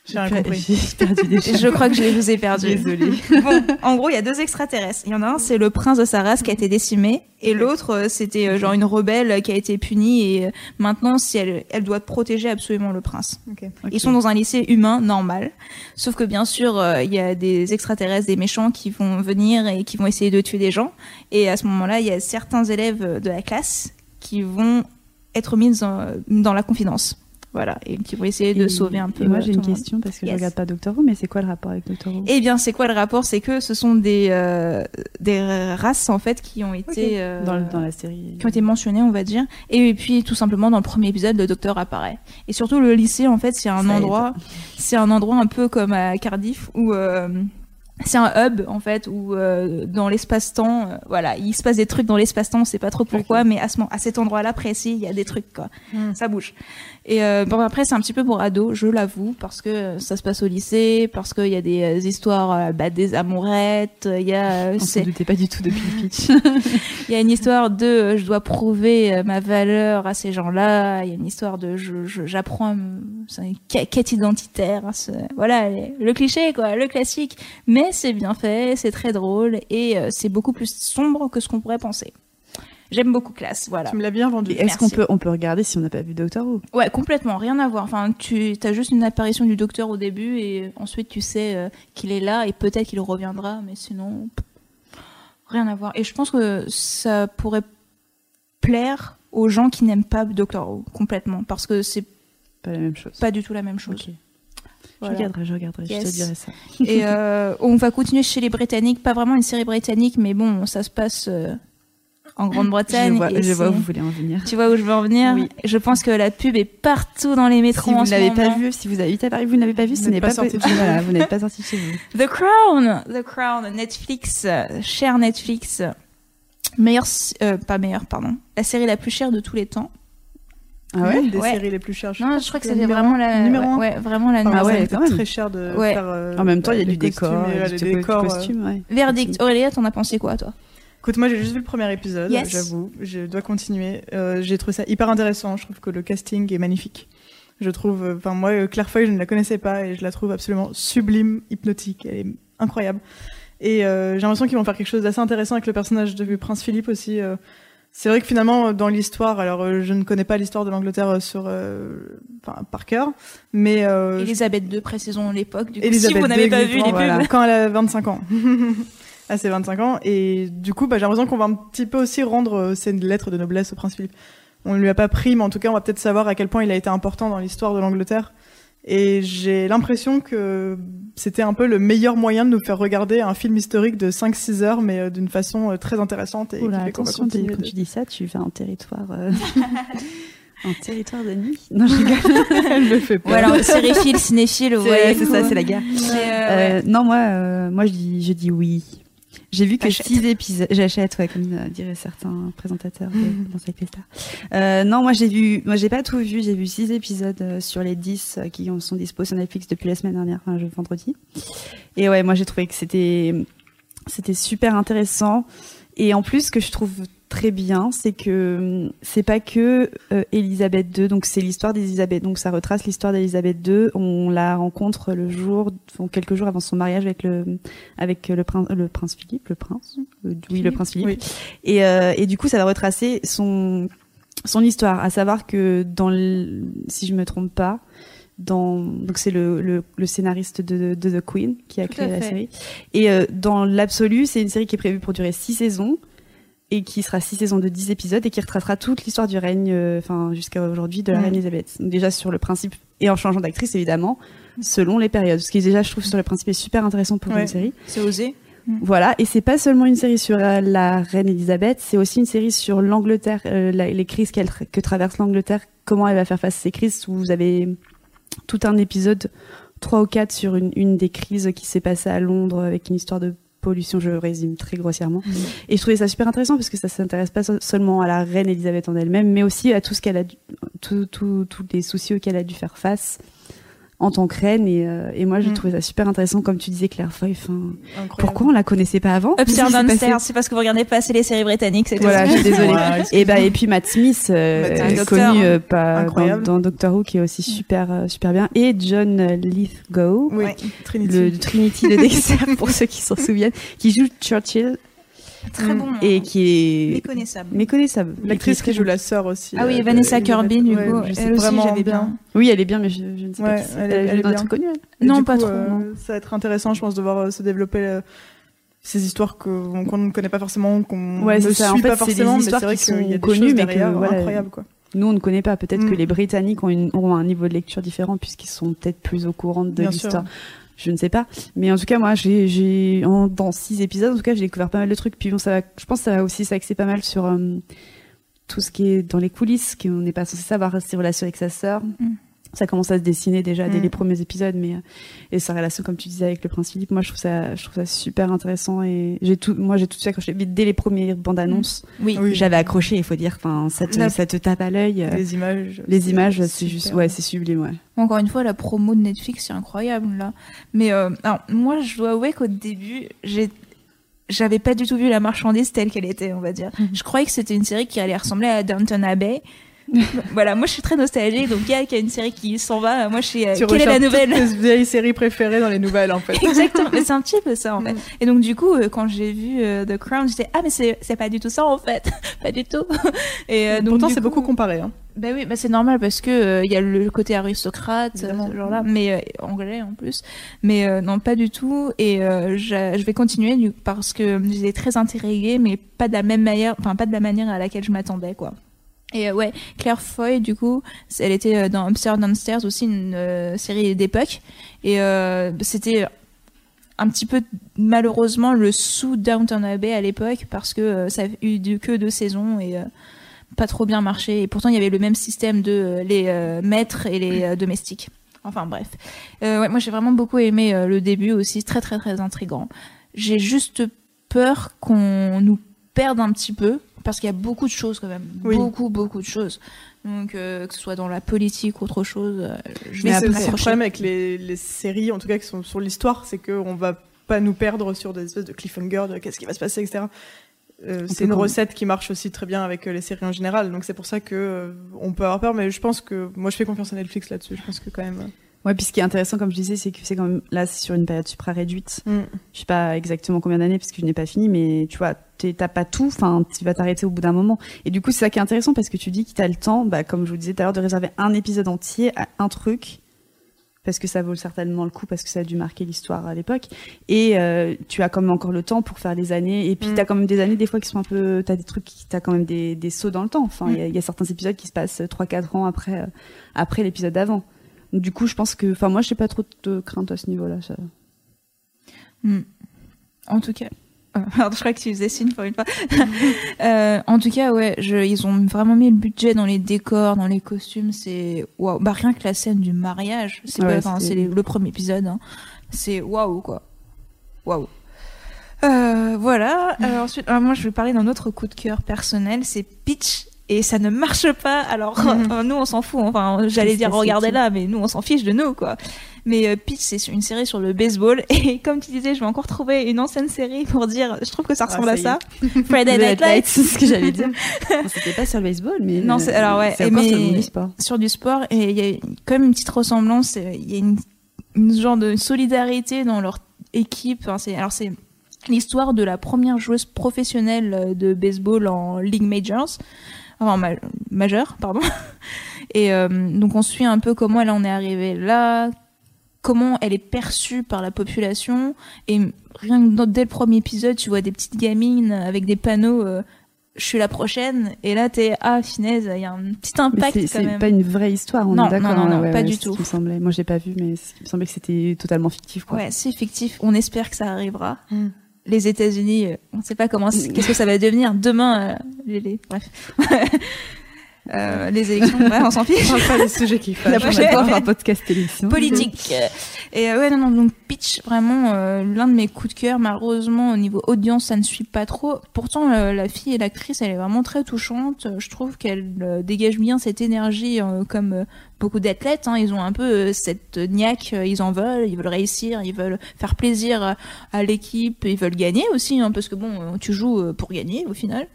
J'ai compris. je crois que je vous ai perdu. Désolée. bon, en gros, il y a deux extraterrestres. Il y en a un, c'est le prince de sa race qui a été décimé, et l'autre, euh, c'était euh, genre une rebelle qui a été punie, et euh, maintenant, si elle, elle doit protéger absolument le prince. Ils sont dans un lycée humain normal, sauf que bien sûr, il y a des extraterrestres, des méchants qui vont venir et qui vont essayer de tuer des gens, et à ce moment-là, il y a certains élèves de la classe qui vont être mis dans la confidence. Voilà, et qui vont essayer de sauver un peu. moi, j'ai une question parce que je regarde pas Doctor Who, mais c'est quoi le rapport avec Doctor Who? Eh bien, c'est quoi le rapport? C'est que ce sont des euh, des races en fait qui ont été euh, dans, dans, la série, qui ont été mentionnées, on va dire. Et puis tout simplement dans le premier épisode, le Docteur apparaît. Et surtout le lycée, en fait, c'est un endroit, c'est un endroit un peu comme à Cardiff où euh, c'est un hub en fait où euh, dans l'espace-temps euh, voilà il se passe des trucs dans l'espace-temps on sait pas trop pourquoi mais à ce à cet endroit-là précis il y a des trucs quoi. Hmm. ça bouge et euh, bon après c'est un petit peu pour ados je l'avoue parce que ça se passe au lycée parce qu'il y a des histoires bah, des amourettes il y a on se doutait pas du tout depuis le pitch il y a une histoire de je dois prouver ma valeur à ces gens-là il y a une histoire de je j'apprends c'est une quête identitaire hein, voilà le cliché quoi le classique mais c'est bien fait, c'est très drôle et euh, c'est beaucoup plus sombre que ce qu'on pourrait penser. J'aime beaucoup Classe, voilà. Tu me l'as bien vendu. Est-ce qu'on peut, on peut regarder si on n'a pas vu Doctor Who? Ouais, complètement, rien à voir. Enfin, tu as juste une apparition du Docteur au début et ensuite tu sais euh, qu'il est là et peut-être qu'il reviendra, mais sinon, rien à voir. Et je pense que ça pourrait plaire aux gens qui n'aiment pas Doctor Who complètement parce que c'est pas la même chose. Pas du tout la même chose. Je regarderai, je regarderai, je te dirai ça. Et euh, on va continuer chez les Britanniques, pas vraiment une série britannique, mais bon, ça se passe euh, en Grande-Bretagne. Je, vois, je vois, où vous voulez en venir. Tu vois où je veux en venir oui. Je pense que la pub est partout dans les métros. Si vous ne l'avez pas vu, si vous habitez à Paris, vous n'avez pas vu, ce n'est pas, sorti. Voilà, vous n'êtes pas sorti chez vous. The Crown, The Crown, Netflix, cher Netflix, meilleur, euh, pas meilleur, pardon, la série la plus chère de tous les temps. Ah ouais Des séries les plus chères. Je non, je crois que c'était vraiment la numéro un. Ouais, vraiment la numéro ah ouais, c'était très cher de faire. Euh, en même temps, il y a du décor, des décors, costumes. Ouais. Verdict. Aurélia, t'en as pensé quoi, toi? Écoute, moi j'ai juste vu le premier épisode, j'avoue. Je dois continuer. Euh, j'ai trouvé ça hyper intéressant. Je trouve que le casting est magnifique. Je trouve, euh, enfin moi, Claire Foy, je ne la connaissais pas et je la trouve absolument sublime, hypnotique. Elle est incroyable. Et j'ai l'impression qu'ils vont faire quelque chose d'assez intéressant avec le personnage de Prince Philippe aussi. C'est vrai que finalement, dans l'histoire, alors euh, je ne connais pas l'histoire de l'Angleterre euh, sur, euh, par cœur, mais euh, Elisabeth II, précisons l'époque. Du coup, si vous n'avez pas vu les pubs, quand elle a 25 ans. à ses 25 ans, et du coup, bah, j'ai l'impression qu'on va un petit peu aussi rendre ces lettres de noblesse au prince Philippe. On ne lui a pas pris, mais en tout cas, on va peut-être savoir à quel point il a été important dans l'histoire de l'Angleterre. Et j'ai l'impression que c'était un peu le meilleur moyen de nous faire regarder un film historique de 5-6 heures, mais euh, d'une façon euh, très intéressante. Et Oula, attention, quand tu dis ça, tu vas en territoire... Euh... En territoire de nuit Non, je rigole. Elle me fait peur. Voilà, cinéphile, cinéphile, ouais. C'est ça, c'est la guerre. Euh, non, moi, moi, je dis, je dis oui. J'ai vu que six épisodes. J'achète, ouais, comme euh, diraient certains présentateurs de. Danse avec les stars. Euh, non, moi j'ai vu, moi j'ai pas tout vu. J'ai vu six épisodes euh, sur les 10 euh, qui sont dispo sur Netflix depuis la semaine dernière, enfin, vendredi. Et ouais, moi j'ai trouvé que c'était, c'était super intéressant. Et en plus, ce que je trouve très bien, c'est que hum, c'est pas que euh, Elisabeth II, donc c'est l'histoire d'Elisabeth, donc ça retrace l'histoire d'Elisabeth II. On la rencontre le jour, enfin, quelques jours avant son mariage avec le avec le prince, le prince Philippe, le prince, euh, oui, le prince Philippe. Oui. Et euh, et du coup, ça va retracer son son histoire, à savoir que dans le, si je me trompe pas, dans donc c'est le, le, le scénariste de, de The Queen qui a Tout créé la série. Et euh, dans l'absolu, c'est une série qui est prévue pour durer six saisons et qui sera six saisons de 10 épisodes et qui retracera toute l'histoire du règne, euh, enfin jusqu'à aujourd'hui, de la Mm. reine Elisabeth. Donc, déjà sur le principe et en changeant d'actrice évidemment, selon les périodes. Ce qui déjà, je trouve, sur le principe est super intéressant pour Ouais. une série. C'est osé. Voilà, et c'est pas seulement une série sur euh, la reine Elisabeth, c'est aussi une série sur l'Angleterre, euh, la- les crises qu'elle tra- que traverse l'Angleterre, comment elle va faire face à ces crises. Où vous avez tout un épisode, trois ou quatre, sur une, une des crises qui s'est passée à Londres avec une histoire de pollution, je résume très grossièrement. Et je trouvais ça super intéressant parce que ça s'intéresse pas so- seulement à la reine Elisabeth en elle-même, mais aussi à tout ce qu'elle a, dû- tout, tous les soucis auxquels elle a dû faire face en tant que reine. Et, euh, et moi, j'ai Mm. trouvé ça super intéressant, comme tu disais, Claire Foy. Enfin, Incroyable. pourquoi on la connaissait pas avant? Upstairs Downstairs, c'est parce que vous regardez pas assez les séries britanniques, c'est tout. Voilà, je suis désolée. Ouais, et bah et puis Matt Smith, euh, connu euh, pas dans, Doctor Who, qui est aussi super euh, super bien, et John Lithgow, Oui. Trinity. le Trinity de Dexter pour ceux qui s'en souviennent, qui joue Churchill Très bon. et qui est méconnaissable. méconnaissable. L'actrice qui joue la sœur aussi. Ah oui, euh, Vanessa Kirby, du coup, je sais elle aussi, vraiment j'avais bien. Oui, elle est bien, mais je, je ne sais pas elle est- bien. truc connu, elle. Et Non, du pas coup, trop, euh, non. Ça va être intéressant, je pense, de voir euh, se développer euh, ces histoires que- qu'on ne connaît pas forcément, qu'on Ouais, ne c'est suit ça. En fait, pas c'est des forcément, mais histoires c'est vrai qui qu'il y a sont des connues, choses mais que, voilà, incroyables, quoi. Nous, on ne connaît pas. Peut-être Mm. que les Britanniques ont, une, ont un niveau de lecture différent puisqu'ils sont peut-être plus au courant de l'histoire. Je ne sais pas. Mais en tout cas, moi, j'ai, dans six épisodes, en tout cas, j'ai découvert pas mal de trucs. Puis bon, ça je pense que ça va aussi s'axer pas mal sur euh, tout ce qui est dans les coulisses, qu'on n'est pas censé savoir ses relations avec sa sœur. Mm. Ça commence à se dessiner déjà dès Mm. les premiers épisodes, mais euh, et sa relation, comme tu disais, avec le prince Philippe, moi, je trouve ça, je trouve ça super intéressant et j'ai tout, moi, j'ai tout de suite accroché. Dès les premières bandes annonces, Oui. Oui. j'avais accroché. Il faut dire, enfin, ça te, La- ça te tape à l'œil. Les images. les images, c'est juste, ouais, c'est sublime, ouais. Encore une fois, la promo de Netflix, c'est incroyable là. Mais euh, alors, moi, je dois avouer qu'au début, j'ai j'avais pas du tout vu la marchandise telle qu'elle était, on va dire. Je croyais que c'était une série qui allait ressembler à Downton Abbey. voilà, moi je suis très nostalgique, donc il y a, il y a une série qui s'en va. Moi je suis. euh, Tu quelle est la nouvelle toutes tes vieilles séries préférées dans les nouvelles, en fait. Exactement, mais c'est un petit peu ça en fait. Mm. Et donc du coup, euh, quand j'ai vu euh, The Crown, j'étais ah mais c'est pas du tout ça en fait, pas du tout. Et euh, donc Pourtant, c'est coup- beaucoup comparé. Hein. Bah oui, bah c'est normal parce que euh, il y a le côté aristocrate, euh, ce genre-là, mais euh, anglais en plus. Mais non, pas du tout. Et je, je vais continuer parce que j'étais très intriguée, mais pas de la même manière, enfin pas de la manière à laquelle je m'attendais, quoi. Et euh, ouais, Claire Foy, du coup, elle était euh, dans Upstairs Downstairs aussi, une euh, série d'époque. Et euh, c'était un petit peu malheureusement le sous Downton Abbey à l'époque parce que ça a eu que deux saisons et pas trop bien marché. Et pourtant, il y avait le même système de les maîtres et les domestiques. Enfin bref. Ouais, moi, j'ai vraiment beaucoup aimé le début aussi, très très très intrigant. J'ai juste peur qu'on nous perde un petit peu parce qu'il y a beaucoup de choses quand même, Oui. beaucoup beaucoup de choses. Donc euh, que ce soit dans la politique ou autre chose, euh, je vais Mais c'est le problème avec les, les séries, en tout cas qui sont sur l'histoire, c'est qu'on va pas nous perdre sur des espèces de cliffhanger, de qu'est-ce qui va se passer, etc. Euh, c'est une recette qui marche aussi très bien avec euh, les séries en général, donc c'est pour ça que euh, on peut avoir peur, mais je pense que moi je fais confiance à Netflix là-dessus. Je pense que quand même. Ouais, puis ce qui est intéressant, comme je disais, c'est que c'est quand même, là, c'est sur une période supra réduite. Mm. Je sais pas exactement combien d'années parce que je n'ai pas fini, mais tu vois, t'as pas tout, enfin, tu vas t'arrêter au bout d'un moment. Et du coup, c'est ça qui est intéressant parce que tu dis que t'as le temps, bah, comme je vous disais tout à l'heure, de réserver un épisode entier à un truc. Parce que ça vaut certainement le coup, parce que ça a dû marquer l'histoire à l'époque. Et euh, tu as quand même encore le temps pour faire les années. Et puis Mm. t'as quand même des années, des fois, qui sont un peu. T'as des trucs, qui- t'as quand même des, des sauts dans le temps. Enfin, il y a- y, a certains épisodes qui se passent 3-4 ans après, euh, après l'épisode d'avant. Du coup, je pense que. Enfin, moi, j'ai pas trop de crainte à ce niveau-là. Ça... Hmm. En tout cas. euh, Alors, je crois que tu faisais signe pour une fois. Euh, en tout cas, ouais, je, ils ont vraiment mis le budget dans les décors, dans les costumes. C'est waouh. Bah rien que la scène du mariage, c'est Ouais, le premier épisode. hein. C'est waouh quoi. Waouh. Euh, voilà. Euh, ensuite, euh, moi, je vais parler d'un autre coup de cœur personnel. C'est Pitch. Et ça ne marche pas. Alors, Mhm. nous, on s'en fout. Enfin, j'allais dire, regardez là, mais nous, on s'en fiche de nous, quoi. Mais euh, Pitch, c'est une série sur le baseball. Et comme tu disais, je vais encore trouver une ancienne série pour dire, je trouve que ça ressemble Ah, à ça. Friday Night Lights. c'est ce que j'allais dire. C'était pas sur le baseball, mais. Non, c'est- alors ouais, mais- sur du sport. sur du sport et il y a quand même une petite ressemblance euh, il y a une, une genre de solidarité dans leur équipe Enfin, c'est alors c'est l'histoire de la première joueuse professionnelle euh, de baseball en League Majors enfin ma- majeure pardon et euh, donc on suit un peu comment elle en est arrivée là comment elle est perçue par la population et rien que dans- dès le premier épisode tu vois des petites gamines avec des panneaux euh, je suis la prochaine et là t'es ah finesse il y a un petit impact c'est quand c'est même pas une vraie histoire, on Non, est d'accord. non, non, hein, non, ouais, pas ouais, du c'est ce tout. qui me semblait. Moi, je l'ai pas vu, mais c'est ce qui me semblait que c'était totalement fictif, quoi. Ouais, c'est fictif. On espère que ça arrivera. Mm. Les États-Unis, euh, on ne sait pas comment, qu'est-ce que ça va devenir demain. euh, les, les- bref, Euh, les élections, ouais, on s'en fiche. parle pas des sujets qui La fâchent. prochaine fois, on un podcast télévision. Politique. Et euh, ouais, non, non, donc Pitch, vraiment euh, l'un de mes coups de cœur. Malheureusement, au niveau audience, ça ne suit pas trop. Pourtant, euh, la fille et l'actrice, elle est vraiment très touchante. Euh, Je trouve qu'elle euh, dégage bien cette énergie, euh, comme euh, beaucoup d'athlètes. Hein, ils ont un peu euh, cette niaque, euh, ils en veulent, ils veulent réussir, ils veulent faire plaisir à, l'équipe, ils veulent gagner aussi, hein, parce que bon, euh, tu joues euh, pour gagner au final.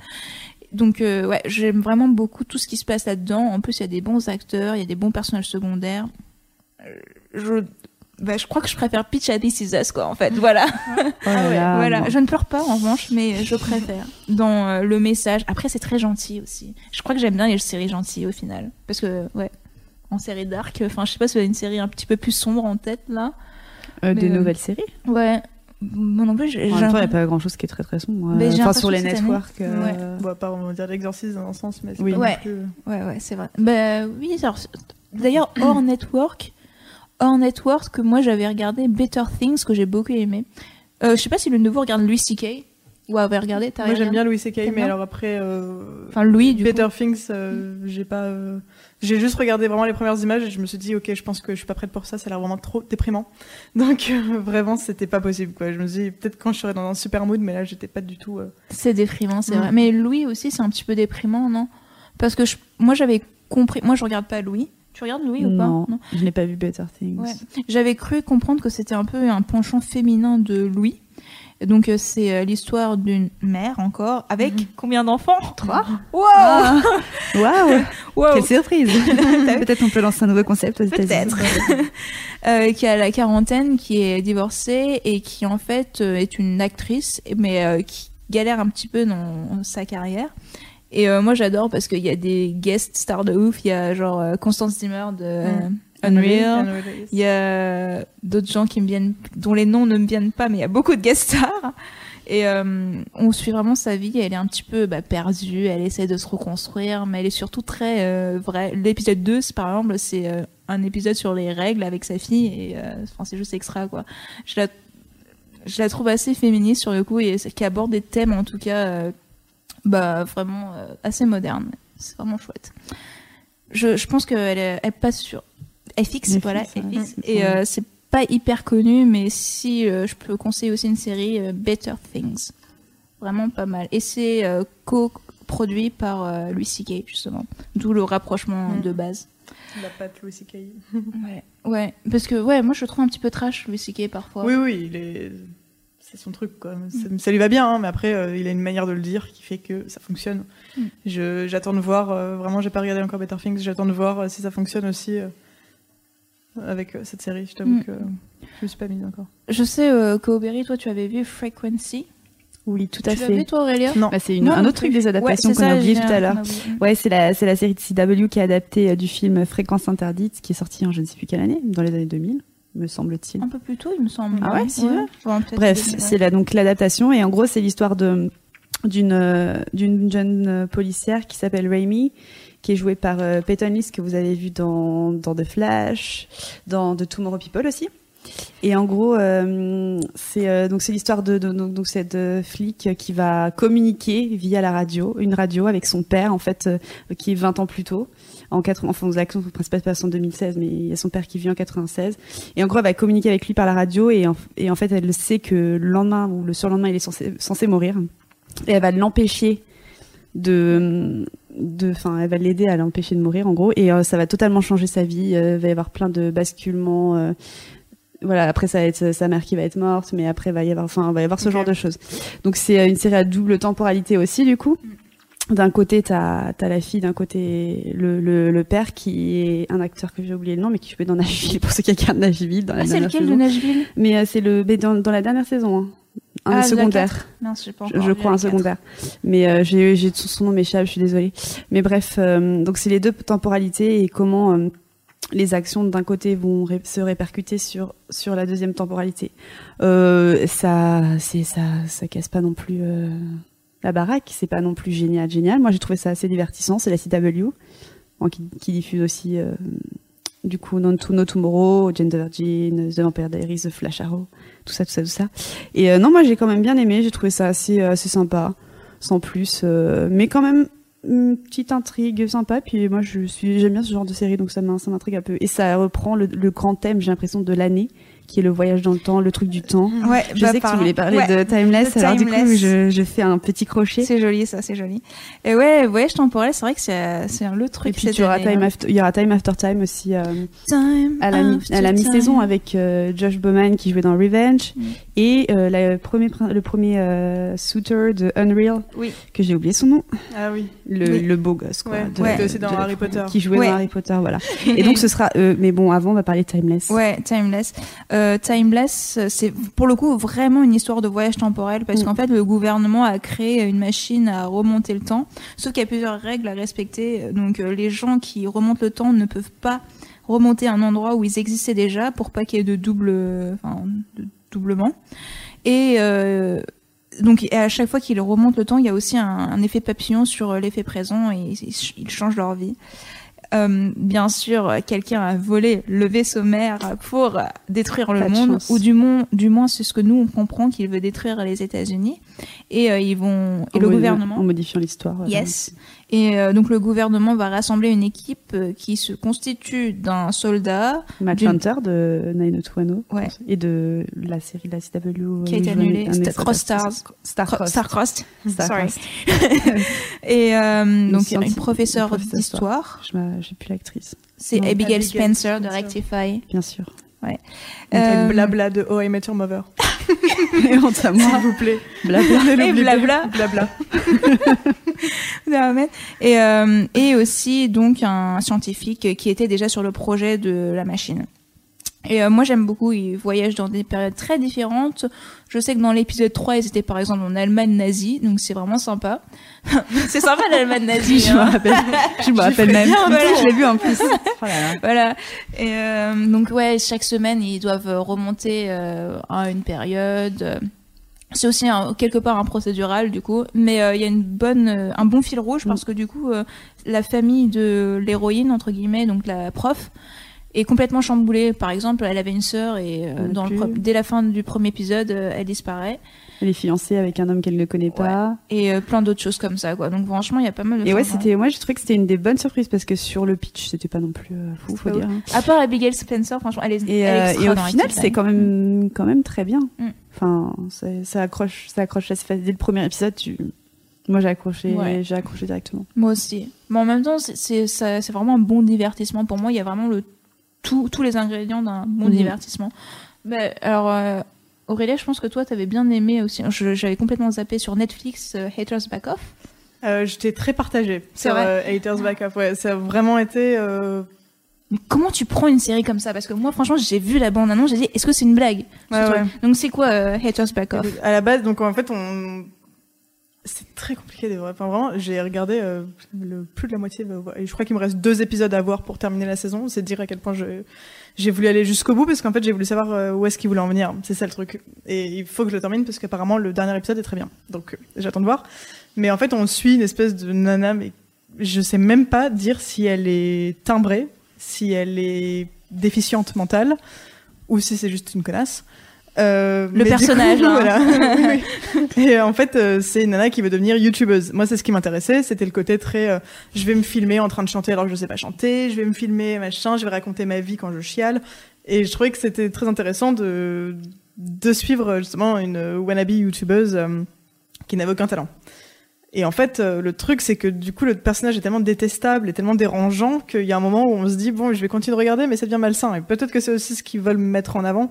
Donc euh, ouais, j'aime vraiment beaucoup tout ce qui se passe là-dedans. En plus, il y a des bons acteurs, il y a des bons personnages secondaires. Euh, Je, bah, je crois que je préfère Pitch à This Is Us, quoi, en fait. Voilà. Oh là là, voilà. Je ne pleure pas, en revanche, mais je préfère. Dans euh, le message. Après, c'est très gentil aussi. Je crois que j'aime bien les séries gentilles au final. Parce que, ouais, en série dark, enfin, je sais pas si vous avez une série un petit peu plus sombre en tête, là. Euh, des Mais, nouvelles séries? Ouais. Moi non plus, j'ai. En même temps, il n'y a pas grand chose qui est très très sombre. Mais euh, j'ai Enfin, sur les networks. euh, On va pas vraiment dire l'exorcisme dans un sens, mais c'est Oui. pas non Ouais. plus- Ouais, ouais, c'est vrai. Bah oui, alors, d'ailleurs, hors network, hors network, que moi j'avais regardé Better Things, que j'ai beaucoup aimé. Euh, je sais pas si le nouveau regarde Louis C.K. Ou avait regardé, Moi j'aime bien Louis C.K. Mais alors après. euh, Enfin, Louis, du Better coup. Things, euh, j'ai pas. J'ai juste regardé vraiment les premières images et je me suis dit, ok, je pense que je suis pas prête pour ça, ça a l'air vraiment trop déprimant. Donc euh, vraiment, c'était pas possible quoi. Je me suis dit, peut-être quand je serais dans un super mood, mais là j'étais pas du tout. euh, C'est déprimant, c'est Mm. vrai. Mais Louis aussi, c'est un petit peu déprimant, non? Parce que je- moi j'avais compris. Moi je regarde pas Louis. Tu regardes Louis ou pas? Non, je n'ai pas vu Better Things. Ouais. J'avais cru comprendre que c'était un peu un penchant féminin de Louis. Et Donc euh, c'est euh, l'histoire d'une mère encore avec combien d'enfants? Trois. Wow Ah, Waouh Wow. Quelle surprise Peut-être on peut lancer un nouveau concept aux États-Unis. Peut-être. Euh, qui a la quarantaine, qui est divorcée et qui en fait euh, est une actrice, mais euh, qui galère un petit peu dans sa carrière. Et euh, moi j'adore parce qu'il y a des guest stars de ouf. Il y a genre Constance Zimmer de euh, Unreal. Il y a d'autres gens qui me viennent, dont les noms ne me viennent pas, mais il y a beaucoup de guest stars. Et euh, on suit vraiment sa vie. Elle est un petit peu bah, perdue. Elle essaie de se reconstruire, mais elle est surtout très euh, vraie. L'épisode 2, c'est, par exemple, c'est euh, un épisode sur les règles avec sa fille. Et enfin, c'est juste extra, quoi. Je la, trouve assez féministe sur le coup et qui aborde des thèmes, en tout cas, bah, vraiment assez modernes. C'est vraiment chouette. Je, pense qu'elle passe sur FX, FX, voilà, ouais. FX. Et euh, c'est pas hyper connu, mais si euh, je peux conseiller aussi une série, euh, Better Things. Vraiment pas mal. Et c'est euh, co-produit par euh, Louis C.K. justement. D'où le rapprochement Mm. de base. La patte Louis C.K. Ouais. ouais. Parce que, ouais, moi je le trouve un petit peu trash, Louis C.K. parfois. Oui, oui, il est. C'est son truc, quoi. Ça, ça lui va bien, hein, mais après, euh, il a une manière de le dire qui fait que ça fonctionne. Mm. Je- J'attends de voir, euh, vraiment, j'ai pas regardé encore Better Things, j'attends de voir euh, si ça fonctionne aussi euh, avec euh, cette série. Je t'avoue Mm. que je me suis pas mise encore. Je sais euh, qu'Aubery, toi tu avais vu Frequency. Oui, tout à tu l'as vu fait. toi Aurélia Non. Bah, c'est un autre truc des Ouais, adaptations c'est qu'on a oublié tout à l'heure. Ouais, c'est la, c'est la série de CW qui est adaptée euh, du film Fréquence interdite, qui est sorti en je ne sais plus quelle année, dans les années 2000, me semble-t-il. Un peu plus tôt, il me semble. Ah ouais, si, ouais. Enfin, Bref, ouais. c'est là donc l'adaptation et en gros c'est l'histoire de d'une euh, d'une jeune policière qui s'appelle Raimi qui est jouée par euh, Peyton List que vous avez vu dans dans The Flash, dans The Tomorrow People aussi. Et en gros, euh, c'est euh, donc c'est l'histoire de, de- cette flic qui va communiquer via la radio, une radio avec son père en fait qui est 20 ans plus tôt. En 80, enfin, l'action principale passe en 2016, mais il y a son père qui vit en 96. Et en gros, elle va communiquer avec lui par la radio et en, et en fait, elle sait que le lendemain ou le surlendemain, il est censé, censé mourir. Et elle va l'empêcher de, de, enfin, elle va l'aider à l'empêcher de mourir, en gros. Et euh, ça va totalement changer sa vie. Euh, il va y avoir plein de basculements. euh, voilà, après ça va être sa mère qui va être morte, mais après va y avoir, enfin, va y avoir ce genre de choses. Donc c'est une série à double temporalité aussi du coup. Mm. D'un côté, t'as as la fille, d'un côté le, le, le, père qui est un acteur que j'ai oublié le nom, mais qui jouait dans Nashville pour ceux qui regardent Nashville dans la ah, dernière saison. C'est lequel de Nashville? Mais euh, c'est le dans, dans, la dernière saison. Hein. Un ah, secondaire. Non, je, pas je, crois un secondaire. Mais euh, j'ai son nom m'échappe, je suis désolée. Mais bref, euh, donc c'est les deux temporalités et comment euh, les actions d'un côté vont se répercuter sur sur la deuxième temporalité. Ça, c'est ça, ça casse pas non plus la baraque. C'est pas non plus génial, génial. Moi, j'ai trouvé ça assez divertissant. C'est la CW qui, qui, diffuse aussi du coup Non to No Tomorrow, Gender Virgin, The Vampire Diaries, The Flash Arrow, tout ça, tout ça, tout ça. Et non, moi, j'ai quand même bien aimé. J'ai trouvé ça assez assez sympa, sans plus, mais quand même une petite intrigue sympa. Puis moi, je suis, j'aime bien ce genre de série, donc ça m'intrigue un peu. Et ça reprend le grand thème, j'ai l'impression, de l'année qui est le voyage dans le temps, le truc du temps. Ouais, je bah, sais que tu voulais parler de Timeless, alors du coup, je, je, fais un petit crochet. C'est joli, ça, c'est joli. Et ouais, voyage temporel, c'est vrai que c'est, c'est le truc. Et puis, time hein. after, il y aura Time After Time aussi, euh, time à la, mi, à la mi-saison avec euh, Josh Bowman qui jouait dans Revenge mm. et euh, la, premier, le premier euh, Suitor de Unreal, oui. que j'ai oublié son nom. Ah oui. Le, oui. le beau gosse, quoi. Ouais, de, aussi dans Harry Potter. Qui jouait dans Harry Potter, voilà. et donc, ce sera, mais bon, avant, on va parler Timeless. Ouais, Timeless. Timeless, c'est pour le coup vraiment une histoire de voyage temporel parce mm. qu'en fait le gouvernement a créé une machine à remonter le temps, sauf qu'il y a plusieurs règles à respecter. Donc euh, les gens qui remontent le temps ne peuvent pas remonter à un endroit où ils existaient déjà pour pas qu'il y ait de double, enfin, de doublement. Et euh, donc à chaque fois qu'ils remontent le temps, il y a aussi un, un effet papillon sur l'effet présent et ils changent leur vie. Euh, bien sûr, quelqu'un a volé le vaisseau mère pour détruire le monde, ou du, moins, du moins c'est ce que nous on comprend qu'il veut détruire les États-Unis. Et euh, ils vont et le gouvernement en modifiant l'histoire. Yes. Et euh, donc le gouvernement va rassembler une équipe euh, qui se constitue d'un soldat. Matt Hunter de Nine ouais. et de la série de la CW. Qui a été annulée. Cross Stars. Star Starcrossed. Sorry. et euh, donc une, une professeure d'histoire. J'ai plus l'actrice. C'est Abigail, Abigail, Spencer, de Rectify. Bien sûr. Ouais. Euh... blabla de Oh I Met Your Mother. Et honte à moi. S'il vous plaît. Blabla. Et blabla. Blabla. et, euh, et aussi donc un scientifique qui était déjà sur le projet de la machine. Et euh, moi j'aime beaucoup, ils voyagent dans des périodes très différentes. Je sais que dans l'épisode 3, ils étaient par exemple en Allemagne nazie, donc c'est vraiment sympa. c'est sympa l'Allemagne nazie. je me hein. rappelle, je me rappelle même. voilà. Je l'ai vu en plus. Oh voilà. Et euh, donc ouais, chaque semaine ils doivent remonter euh, à une période. C'est aussi un, quelque part un procédural du coup, mais il y a une bonne, un bon fil rouge parce mm. que du coup la famille de l'héroïne entre guillemets, donc la prof, est complètement chamboulée. Par exemple, elle avait une sœur et euh, dans le dès la fin du premier épisode, euh, elle disparaît. Elle est fiancée avec un homme qu'elle ne connaît pas. Et euh, plein d'autres choses comme ça, quoi. Donc franchement, il y a pas mal de. Et ouais, c'était, moi, je trouvais que c'était une des bonnes surprises parce que sur le pitch, c'était pas non plus fou, faut dire. À part Abigail Spencer, franchement, elle est. Et, elle et au final, c'est quand même, quand même très bien. Mm. Enfin, ça accroche, ça accroche assez facile. Dès le premier épisode, tu. Moi, j'ai accroché, j'ai accroché directement. Moi aussi. Mais en même temps, c'est, c'est vraiment un bon divertissement pour moi. Il y a vraiment le tous les ingrédients d'un bon mhm. divertissement. Mais alors, euh, Aurélie, je pense que toi, t'avais bien aimé aussi. J'avais complètement zappé sur Netflix euh, Haters Back Off. Euh, J'étais très partagée sur euh, Haters Back Off. Ouais, ça a vraiment été. Mais comment tu prends une série comme ça? Parce que moi, franchement, j'ai vu la bande-annonce, j'ai dit, est-ce que c'est une blague? Ouais, ouais. Donc, c'est quoi Haters Back Off? À la base, donc en fait, on c'est très compliqué de Enfin, vraiment, j'ai regardé euh, le plus de la moitié. Euh, je crois qu'il me reste deux épisodes à voir pour terminer la saison. C'est dire à quel point j'ai voulu aller jusqu'au bout parce qu'en fait, j'ai voulu savoir euh, où est-ce qu'il voulait en venir. C'est ça le truc. Et il faut que je le termine parce qu'apparemment, le dernier épisode est très bien. Donc, j'attends de voir. Mais en fait, on suit une espèce de nana, mais je sais même pas dire si elle est timbrée, si elle est déficiente mentale ou si c'est juste une connasse. Euh, le personnage. hein. voilà. Et en fait, euh, c'est une nana qui veut devenir youtubeuse. Moi, c'est ce qui m'intéressait. C'était le côté très, euh, je vais me filmer en train de chanter alors que je sais pas chanter. Je vais me filmer machin. Je vais raconter ma vie quand je chiale. Et je trouvais que c'était très intéressant de de suivre justement une wannabe youtubeuse qui n'avait aucun talent. Et en fait, euh, le truc, c'est que du coup, le personnage est tellement détestable et tellement dérangeant qu'il y a un moment où on se dit, bon, je vais continuer de regarder, mais ça devient malsain. Et peut-être que c'est aussi ce qu'ils veulent mettre en avant.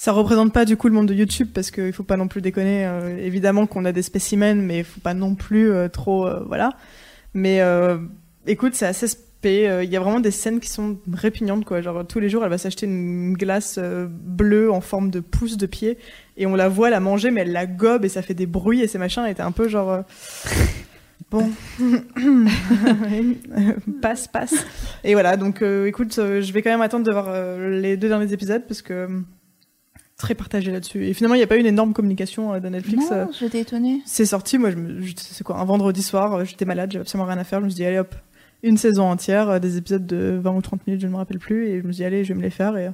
Ça représente pas du coup le monde de YouTube parce qu'il faut pas non plus déconner. euh, évidemment qu'on a des spécimens, mais il faut pas non plus euh, trop, euh, voilà. Mais écoute, c'est assez spé. Il y a vraiment des scènes qui sont répugnantes, quoi. Genre tous les jours, elle va s'acheter une glace bleue en forme de pouce de pied et on la voit la manger, mais elle la gobe et ça fait des bruits et ces machins étaient un peu genre. Bon, passe, passe. Et voilà, donc écoute, je vais quand même attendre de voir les deux derniers épisodes parce que très partagé là-dessus. Et finalement, il n'y a pas eu une énorme communication euh, de Netflix. euh, Non, j'étais étonnée. c'est sorti, moi, c'est quoi, un vendredi soir, euh, j'étais malade, j'avais absolument rien à faire. Je me suis dit, allez hop, une saison entière, euh, des épisodes de 20 ou 30 minutes, je ne me rappelle plus. Et je me suis dit, allez, je vais me les faire. Et euh,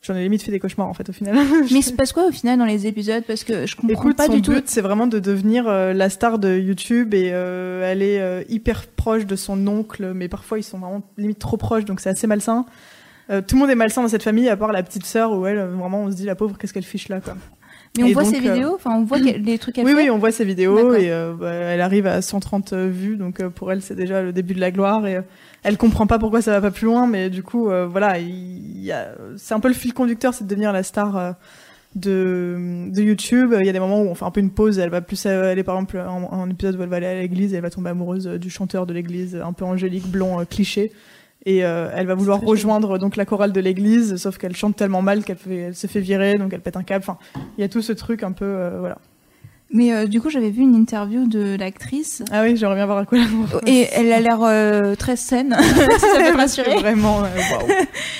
j'en ai limite fait des cauchemars, en fait, au final. Mais il se passe quoi au final dans les épisodes? Parce que je comprends Écoute, pas son du tout. but, c'est vraiment de devenir euh, la star de YouTube et euh, elle est euh, hyper proche de son oncle, mais parfois ils sont vraiment limite trop proches, donc c'est assez malsain. Euh, tout le monde est malsain dans cette famille, à part la petite sœur où elle, euh, vraiment, on se dit la pauvre, qu'est-ce qu'elle fiche là, quoi. Mais on Et voit donc, ses euh, vidéos, enfin on voit les trucs qu'elle Oui, fait. oui, on voit ses vidéos et euh, bah, elle arrive à 130 vues, donc euh, pour elle c'est déjà le début de la gloire et euh, elle comprend pas pourquoi ça va pas plus loin, mais du coup voilà, c'est un peu le fil conducteur, c'est de devenir la star de, de YouTube. Il y a des moments où on fait un peu une pause, elle va plus aller par exemple en, en épisode où elle va aller à l'église et elle va tomber amoureuse du chanteur de l'église, un peu angélique, blond, cliché. Et euh, elle va vouloir rejoindre donc la chorale de l'église, sauf qu'elle chante tellement mal qu'elle fait- elle se fait virer, donc elle pète un câble. Enfin, il y a tout ce truc un peu, euh, voilà. Mais euh, du coup, j'avais vu une interview de l'actrice Ah oui, j'aimerais bien voir à quoi elle et elle a l'air euh, très saine. ça peut rassurer. Vraiment, euh, waouh.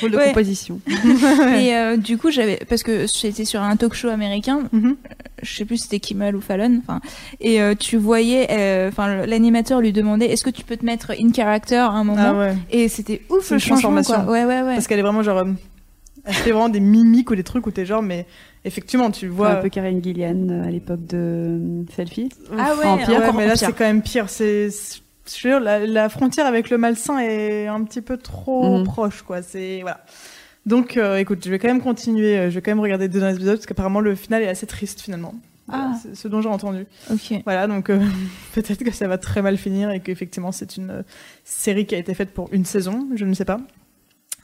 Rôle de Ouais. composition. Et du coup, j'avais parce que j'étais sur un talk show américain, Mhm. je sais plus si c'était Kimmel ou Fallon, enfin, et tu voyais, enfin, l'animateur lui demandait, est-ce que tu peux te mettre in character à un moment Ah ouais. Et c'était ouf le changement, quoi. Ouais, ouais, ouais. Parce qu'elle est vraiment genre. Elle fait vraiment des mimiques ou des trucs où t'es genre, mais effectivement, tu le vois. un peu Karen Gillian euh, à l'époque de euh, Selfie. Ah ouais, en pire, Ouais, mais là, c'est quand même pire. C'est. c'est- Je veux dire, la, la frontière avec le malsain est un petit peu trop Mhm. proche, quoi. C'est. Voilà. Donc, euh, écoute, je vais quand même continuer. Je vais quand même regarder deux derniers épisodes parce qu'apparemment, le final est assez triste, finalement. Ah. Voilà, ce dont j'ai entendu. Ok. Voilà, donc euh, peut-être que ça va très mal finir et qu'effectivement c'est une série qui a été faite pour une saison, je ne sais pas.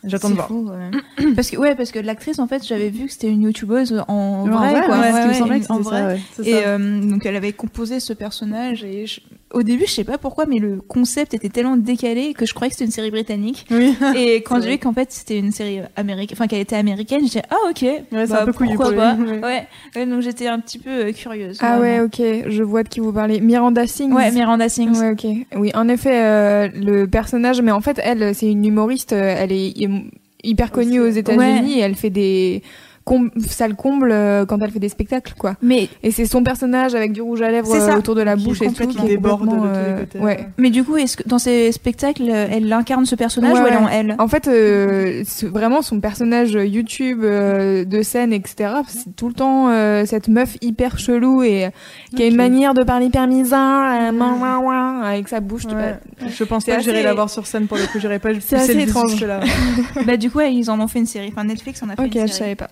J'attends de voir. fou, ouais. parce que ouais, parce que l'actrice en fait, j'avais vu que c'était une youtubeuse en vrai, ouais, quoi. ouais, ce qui me semblait que en vrai. Et euh, donc elle avait composé ce personnage et je- au début je sais pas pourquoi mais le concept était tellement décalé que je croyais que c'était une série britannique Oui, et quand j'ai vu qu'en fait c'était une série américaine enfin qu'elle était américaine j'ai ah ok c'est bah, un peu couillu pourquoi pour pas ouais. ouais. Ouais, donc j'étais un petit peu euh, curieuse Ah ouais, ok, je vois de qui vous parlez. Miranda Sings. ouais Miranda Sings Ouais, ok. Oui, en effet, euh, le personnage, mais en fait, elle, c'est une humoriste. euh, Elle est hy- hyper connue aux. États-Unis et elle fait des com- ça le comble euh, quand elle fait des spectacles, quoi. mais Et c'est son personnage avec du rouge à lèvres ça. euh, autour de la bouche et tout qui est déborde de tous complètement, les euh, côtés. ouais. mais du coup est-ce que dans ces spectacles elle incarne ce personnage Ouais, ou elle est en elle? En fait, euh, vraiment son personnage YouTube euh, de scène, etc. C'est tout le temps euh, cette meuf hyper chelou et qui a une Ok. manière de parler hyper bizarre, euh, avec sa bouche. Ouais. Je pense C'est pas que j'irai assez- la voir sur scène pour le coup, j'irai pas C'est assez étrange. jusque-là. bah du coup ils en ont fait une série enfin Netflix en a fait Ok, une je série savais pas.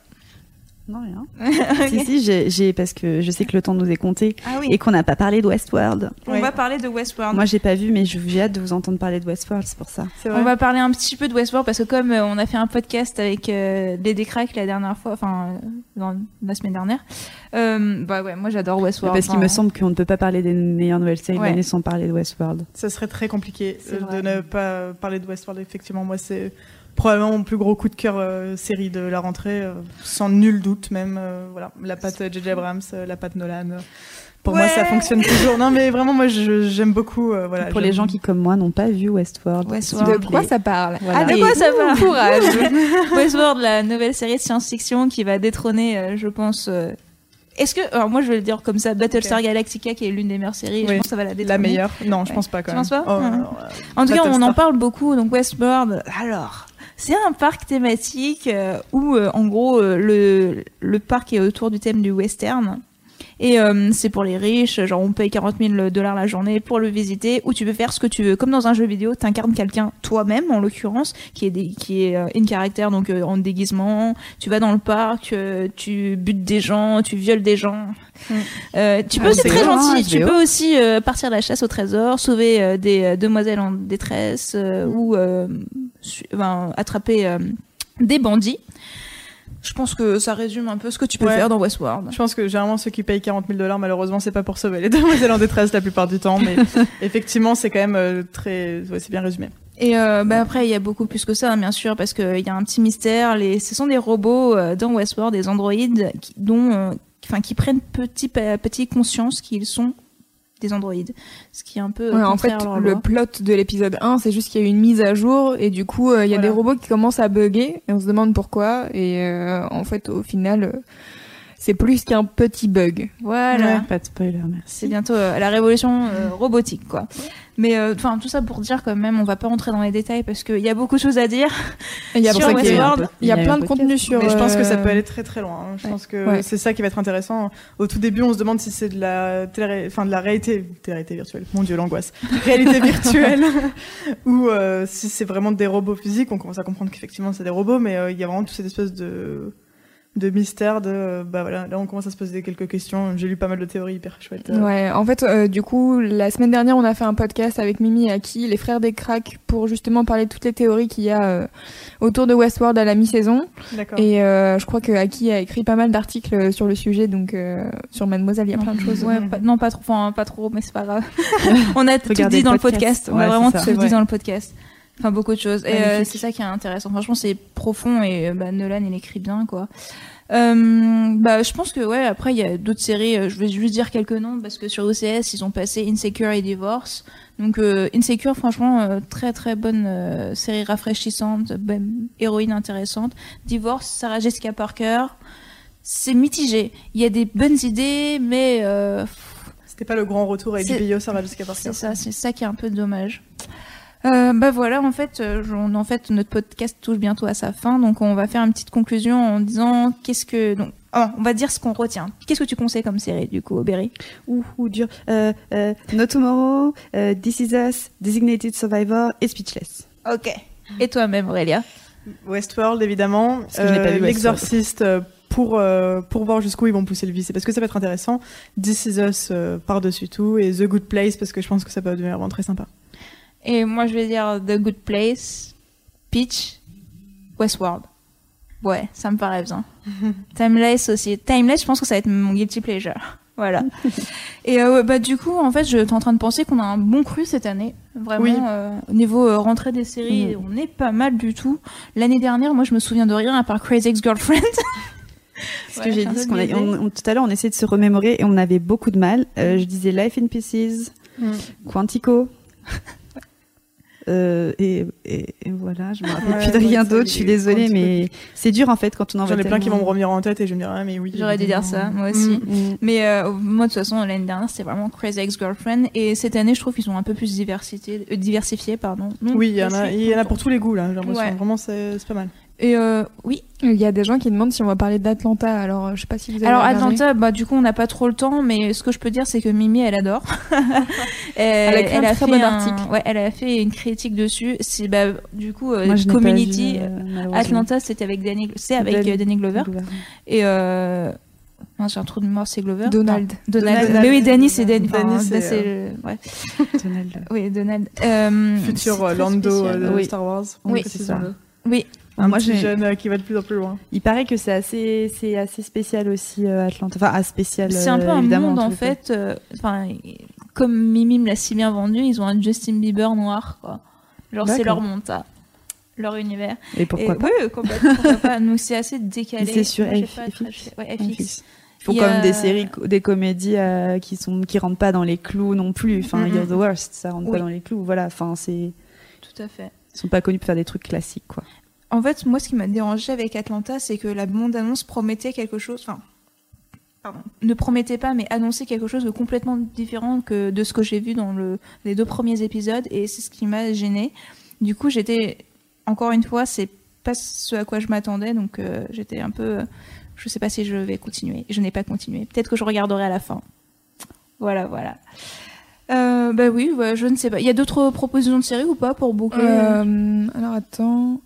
Non, rien. si, si, j'ai- parce que je sais que le temps nous est compté ah oui et qu'on n'a pas parlé de Westworld. on Ouais. va parler de Westworld Moi, j'ai pas vu, mais je- j'ai hâte de vous entendre parler de Westworld, c'est pour ça. C'est vrai. On va parler un petit peu de Westworld parce que comme euh, on a fait un podcast avec euh, Lady Crack la dernière fois, enfin euh, la semaine dernière, euh, bah ouais, moi j'adore Westworld. Parce qu'il me semble qu'on ne peut pas parler des meilleures nouvelles séries Ouais. de l'année sans parler de Westworld. Ça serait très compliqué euh, de ne pas parler de Westworld. Effectivement, moi, c'est probablement mon plus gros coup de cœur euh, série de la rentrée, euh, sans nul doute même. euh, voilà, la patte J.J. Abrams, euh, la patte Nolan. pour moi, ça fonctionne toujours. Non, mais vraiment, moi, j'aime beaucoup. euh, voilà, Pour les gens qui, comme moi, n'ont pas vu Westworld. Westworld. De quoi ça parle Voilà. Ah, de quoi ça parle Courage Westworld, la nouvelle série de science-fiction qui va détrôner, euh, je pense. euh, Est-ce que, alors moi je vais le dire comme ça, Battlestar Galactica qui est l'une des meilleures séries, je pense que ça va la détrôner. La meilleure Non, je Ouais. pense pas quand Tu même. penses pas? Oh, Ouais. non, euh, En tout cas, on en parle beaucoup. Donc Westworld, alors, c'est un parc thématique euh, où, euh, en gros, euh, le, le parc est autour du thème du western. Et euh, c'est pour les riches, genre on paye 40 000 dollars la journée pour le visiter, ou tu peux faire ce que tu veux. Comme dans un jeu vidéo, t'incarnes quelqu'un toi-même, en l'occurrence, qui est, des, qui est euh, in caractère, donc euh, en déguisement. Tu vas dans le parc, euh, tu butes des gens, tu violes des gens. Euh, tu peux Ah, c'est très bien, gentil. tu peux aussi euh, partir à la chasse au trésor, sauver des demoiselles en détresse euh, ou euh, su- ben, attraper euh, des bandits. Je pense que ça résume un peu ce que tu peux Ouais. faire dans Westworld. Je pense que généralement ceux qui payent 40 000 dollars, malheureusement, c'est pas pour sauver les demoiselles en détresse la plupart du temps, mais effectivement, c'est quand même euh, très, ouais, c'est bien résumé. Et euh, bah après, il y a beaucoup plus que ça, hein, bien sûr, parce qu'il y a un petit mystère. Les, ce sont des robots euh, dans Westworld, des androïdes, qui, dont, euh, qui prennent petit à petit conscience qu'ils sont des androïdes. Ce qui est un peu Ouais, en fait, le plot de l'épisode 1, c'est juste qu'il y a eu une mise à jour et du coup, euh, il y a Voilà. des robots qui commencent à bugger et on se demande pourquoi. Et euh, en fait, au final, euh, c'est plus qu'un petit bug. Voilà. Pas de spoiler, merci. C'est bientôt euh, la révolution euh, robotique, quoi. Mais euh, enfin, tout ça pour dire quand même, on va pas rentrer dans les détails parce qu'il y a beaucoup de choses à dire. Il y a, Sur plein de- Westworld, il y a plein de contenu sur. Mais je pense que ça peut aller très très loin. hein. Je ouais. pense que Ouais. c'est ça qui va être intéressant. Au tout début, on se demande si c'est de la télé, enfin de la réalité, réalité virtuelle. Mon dieu, l'angoisse. Réalité virtuelle ou euh, si c'est vraiment des robots physiques. On commence à comprendre qu'effectivement c'est des robots, mais euh, il y a vraiment toute cette espèce de de mystère de euh, bah voilà là on commence à se poser quelques questions j'ai lu pas mal de théories hyper chouettes euh. Ouais, en fait, euh, du coup, la semaine dernière, on a fait un podcast avec Mimi et Aki, les frères des cracks, pour justement parler de toutes les théories qu'il y a euh, autour de Westworld à la mi-saison. d'accord Et euh, je crois que Aki a écrit pas mal d'articles sur le sujet, donc euh, sur Mademoiselle, il y a plein de choses. Ouais, pas- non, pas trop, enfin, pas trop, mais c'est pas grave. on a tout dit dans le podcast. On a vraiment tout dit dans le podcast. Enfin, beaucoup de choses. Et euh, c'est ça qui est intéressant. Franchement, c'est profond et euh, bah, Nolan, il écrit bien, quoi. Euh, bah, je pense que ouais. Après, il y a d'autres séries. Je vais juste dire quelques noms parce que sur OCS, ils ont passé Insecure et Divorce. Donc euh, Insecure, franchement, très très bonne série rafraîchissante, héroïne intéressante. Divorce, Sarah Jessica Parker. C'est mitigé. Il y a des bonnes idées, mais c'était pas le grand retour à HBO Sarah Jessica Parker c'est ça, c'est ça qui est un peu dommage. Euh, bah voilà, en fait, euh, on- en fait, notre podcast touche bientôt à sa fin, donc on va faire une petite conclusion en disant qu'est-ce que, donc, ah, on va dire ce qu'on retient. Qu'est-ce que tu conseilles comme série, du coup, Berry Ouh, ouh, dur. Euh, euh, no Tomorrow, euh, This Is Us, Designated Survivor et Speechless. Ok. Et toi-même, Aurélia? Westworld évidemment, Parce que je l'ai pas vu, Westworld. l'exorciste euh, pour euh, pour voir jusqu'où ils vont pousser le vice, parce que ça va être intéressant. This Is Us euh, par dessus tout et The Good Place parce que je pense que ça peut devenir vraiment très sympa. Et moi, je vais dire The Good Place, Peach, Westworld. Ouais, ça me paraît bien. Timeless aussi. Timeless, je pense que ça va être mon guilty pleasure. Voilà. Et euh, bah du coup, en fait, je suis en train de penser qu'on a un bon cru cette année. Vraiment, Oui. euh, au niveau euh, rentrée des séries, on est pas mal du tout. L'année dernière, moi, je me souviens de rien à part Crazy Ex-Girlfriend. Ce Ouais, que j'ai c'est un dit, peu ce qu'on a- biaisé. on- on- tout à l'heure, on essayait de se remémorer et on avait beaucoup de mal. Euh, je disais Life in Pieces, Mm. Quantico. Euh, et, et, et voilà, je me rappelle Ouais, plus de rien d'autre, je suis désolée, mais c'est dur en fait quand on en J'en ai plein qui vont me revenir en tête et je me dire ah mais oui. J'aurais dû dire ça, moi aussi. Mm. Mm. Mais euh, moi, de toute façon, l'année dernière, c'était vraiment Crazy Ex-Girlfriend. Et cette année, je trouve qu'ils sont un peu plus diversifiés, euh, diversifiés. Pardon. Donc, Oui, il y en a, y en a pour tous les goûts là. J'ai l'impression Ouais. vraiment c'est pas mal. Et euh, oui. Il y a des gens qui demandent si on va parler d'Atlanta, alors euh, je sais pas si vous avez Alors regardé. Atlanta, bah du coup, on n'a pas trop le temps, mais ce que je peux dire, c'est que Mimi, elle adore. elle, a écrit un très fait bon un- article. Ouais, elle a fait une critique dessus. C'est bah du coup euh, Moi, Community. vu, euh. Atlanta, c'était avec Danny, c'est avec Danny- Danny Glover. Glover. Et euh... non, j'ai un trou de mort, c'est Glover. Donald. Donald. Donald. Mais oui, Danny, c'est Danny. Danny, Enfin, c'est, c'est le- ouais. Donald. Oui, Donald. Euh, Futur Lando spécial. de Oui. Star Wars. Oui, c'est ça. Oui, Un Moi, petit jeune euh, qui va de plus en plus loin. Il paraît que c'est assez, c'est assez spécial aussi euh, Atlanta. Enfin, ah, spécial. c'est un peu euh, un monde en fait. euh, Enfin, comme Mimi me l'a si bien vendu, ils ont un Justin Bieber noir, quoi. Genre c'est leur monde, ça. leur univers. Et pourquoi Et- pas Oui, oui, complètement. pourquoi pas. Donc c'est assez décalé. C'est sur F- pas FX. Ouais, FX. FX. Il faut Il y quand même a- des séries, des comédies euh, qui sont qui rentrent pas dans les clous non plus. Enfin, Mhm. You're the Worst, ça rentre Oui. pas dans les clous. Voilà. Enfin, c'est Tout à fait. ils sont pas connus pour faire des trucs classiques, quoi. En fait, moi, ce qui m'a dérangé avec Atlanta, c'est que la bande-annonce promettait quelque chose. Enfin, pardon, ne promettait pas, mais annonçait quelque chose de complètement différent que de ce que j'ai vu dans le, les deux premiers épisodes, et c'est ce qui m'a gêné. Du coup, j'étais encore une fois, c'est pas ce à quoi je m'attendais, donc euh, j'étais un peu Je sais pas si je vais continuer. Je n'ai pas continué. Peut-être que je regarderai à la fin. Voilà, voilà. Euh, bah oui, je ne sais pas. Il y a d'autres propositions de séries ou pas pour boucler? Euh, alors attends.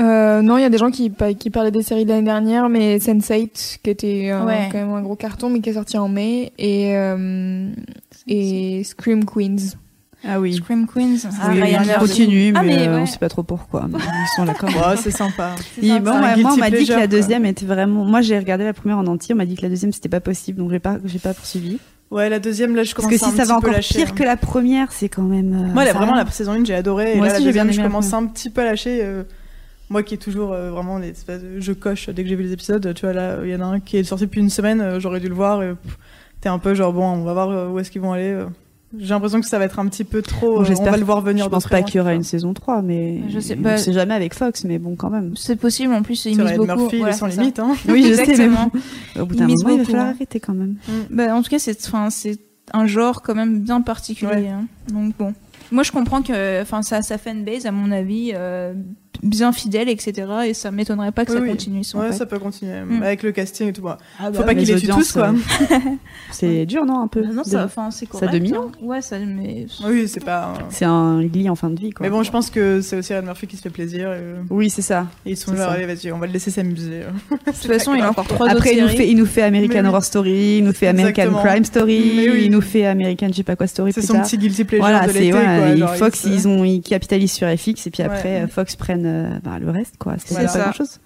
Euh, non, il y a des gens qui, qui parlaient des séries de l'année dernière, mais Sense8, qui était euh, Ouais. quand même un gros carton, mais qui est sorti en mai, et, euh, et Scream Queens. Ah oui. Scream Queens. Ah, oui, Ryan oui, Murphy. continue, mais, Ah, mais euh, ouais. on sait pas trop pourquoi. mais ils sont là quand même. Ouais, c'est sympa. Et ça, bon, ouais, moi, on m'a dit que la quoi. deuxième était vraiment. Moi, j'ai regardé la première en entier. On m'a dit que la deuxième c'était pas possible, donc j'ai pas, j'ai pas poursuivi. Ouais, la deuxième, là, je Parce commence que à si un ça petit va peu encore lâcher, pire hein. que la première, c'est quand même. euh, Moi, là, ça vraiment, la saison 1, j'ai adoré. Et Moi là, aussi, la j'ai bien deuxième, je commence un petit peu à lâcher. euh, moi qui est toujours euh, vraiment les espèces de- je coche dès que j'ai vu les épisodes tu vois là il y en a un qui est sorti depuis une semaine euh, j'aurais dû le voir et t'es un peu genre bon on va voir euh, où est-ce qu'ils vont aller j'ai l'impression que ça va être un petit peu trop Bon, on va le voir venir Je pense pas qu'il y aura une saison 3, mais Je sais on pas. sait jamais avec Fox, mais bon, quand même. C'est possible, en plus, ils misent beaucoup. Murphy Voilà, sans c'est limite hein Oui, je sais, mais Exactement. bon, au bout d'un moment, il va falloir hein. arrêter quand même. Bah, en tout cas, c'est enfin, c'est un genre quand même bien particulier. Ouais. hein. Donc bon. Moi, je comprends que enfin, ça, sa fanbase, à mon avis, euh, bien fidèle, etc. Et ça m'étonnerait pas que Oui, ça continue. ouais fait. ça peut continuer Mm. avec le casting et tout bah, Ah faut pas qu'ils les tuent tous quoi C'est dur, non, un peu Non, de- ça, enfin, c'est ça a correct. 2 millions hein. Ouais, ça, mais. oui c'est pas un- C'est un lit en fin de vie, quoi. mais bon je pense que c'est aussi Ryan Murphy qui se fait plaisir et, euh, Oui, c'est ça. et ils sont ça. allez vas-y on va le laisser s'amuser De toute façon, il a encore trois autres Après, il nous, fait, il nous fait American. Horror Story, il nous fait American. Crime Story, il nous fait American je sais pas quoi Story c'est plus son tard. petit guilty pleasure Voilà, de c'est l'été voilà, Fox, ils ont ils capitalisent sur FX et puis après euh, Fox prennent euh, bah, le reste quoi. C'est Voilà. pas grand chose.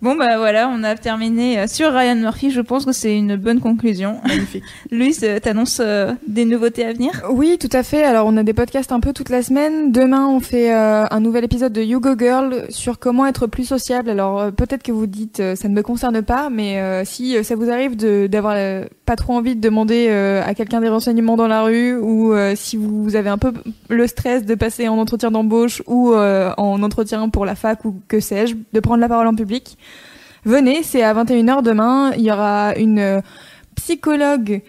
Bon, bah voilà, on a terminé euh, sur Ryan Murphy. Je pense que c'est une bonne conclusion. magnifique Louis, euh, t'annonces euh, des nouveautés à venir? Oui, tout à fait. Alors, on a des podcasts un peu toute la semaine. Demain, on fait euh, un nouvel épisode de You Go Girl sur comment être plus sociable. Alors, euh, peut-être que vous dites ça ne me concerne pas, mais si ça vous arrive d'avoir pas trop envie de demander à quelqu'un des renseignements dans la rue, ou si vous avez un peu le stress de passer en entretien d'embauche ou en entretien pour la fac ou que sais-je, de prendre la parole en public, venez. C'est à 21h demain. Il y aura une euh, psychologue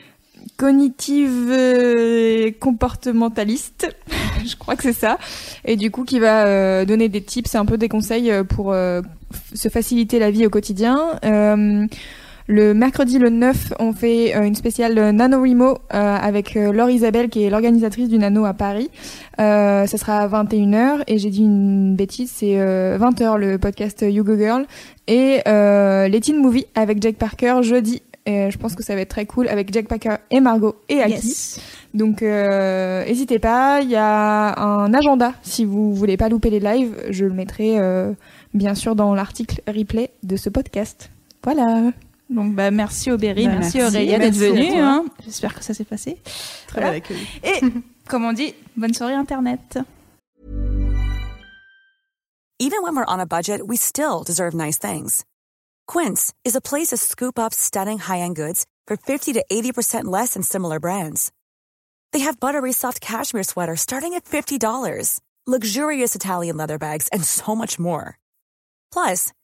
cognitive euh, comportementaliste, je crois que c'est ça, et du coup qui va euh, donner des tips, un peu des conseils pour se faciliter la vie au quotidien. Le mercredi le 9, on fait euh, une spéciale NaNoWriMo euh, avec euh, Laure Isabelle qui est l'organisatrice du Nano à Paris. Euh, ça sera à 21h et j'ai dit une bêtise, c'est euh, 20h le podcast You Go Girl et euh, les Teen Movie avec Jack Parker jeudi. Et je pense que ça va être très cool avec Jack Parker et Margot et Aki. Yes. Donc euh, n'hésitez pas, il y a un agenda si vous voulez pas louper les lives, je le mettrai euh, bien sûr dans l'article replay de ce podcast. Voilà. Donc bah merci Aubéry, Bah, merci, merci. Aurélia d'être venue. hein. J'espère que ça s'est passé. très Voilà. bien accueilli Et comme on dit, bonne soirée internet. Even when we're on a budget, we still deserve nice things. Quince is a place to scoop up stunning high-end goods for 50 to 80% less than similar brands. They have buttery soft cashmere sweaters starting at $50, luxurious Italian leather bags, and so much more. Plus,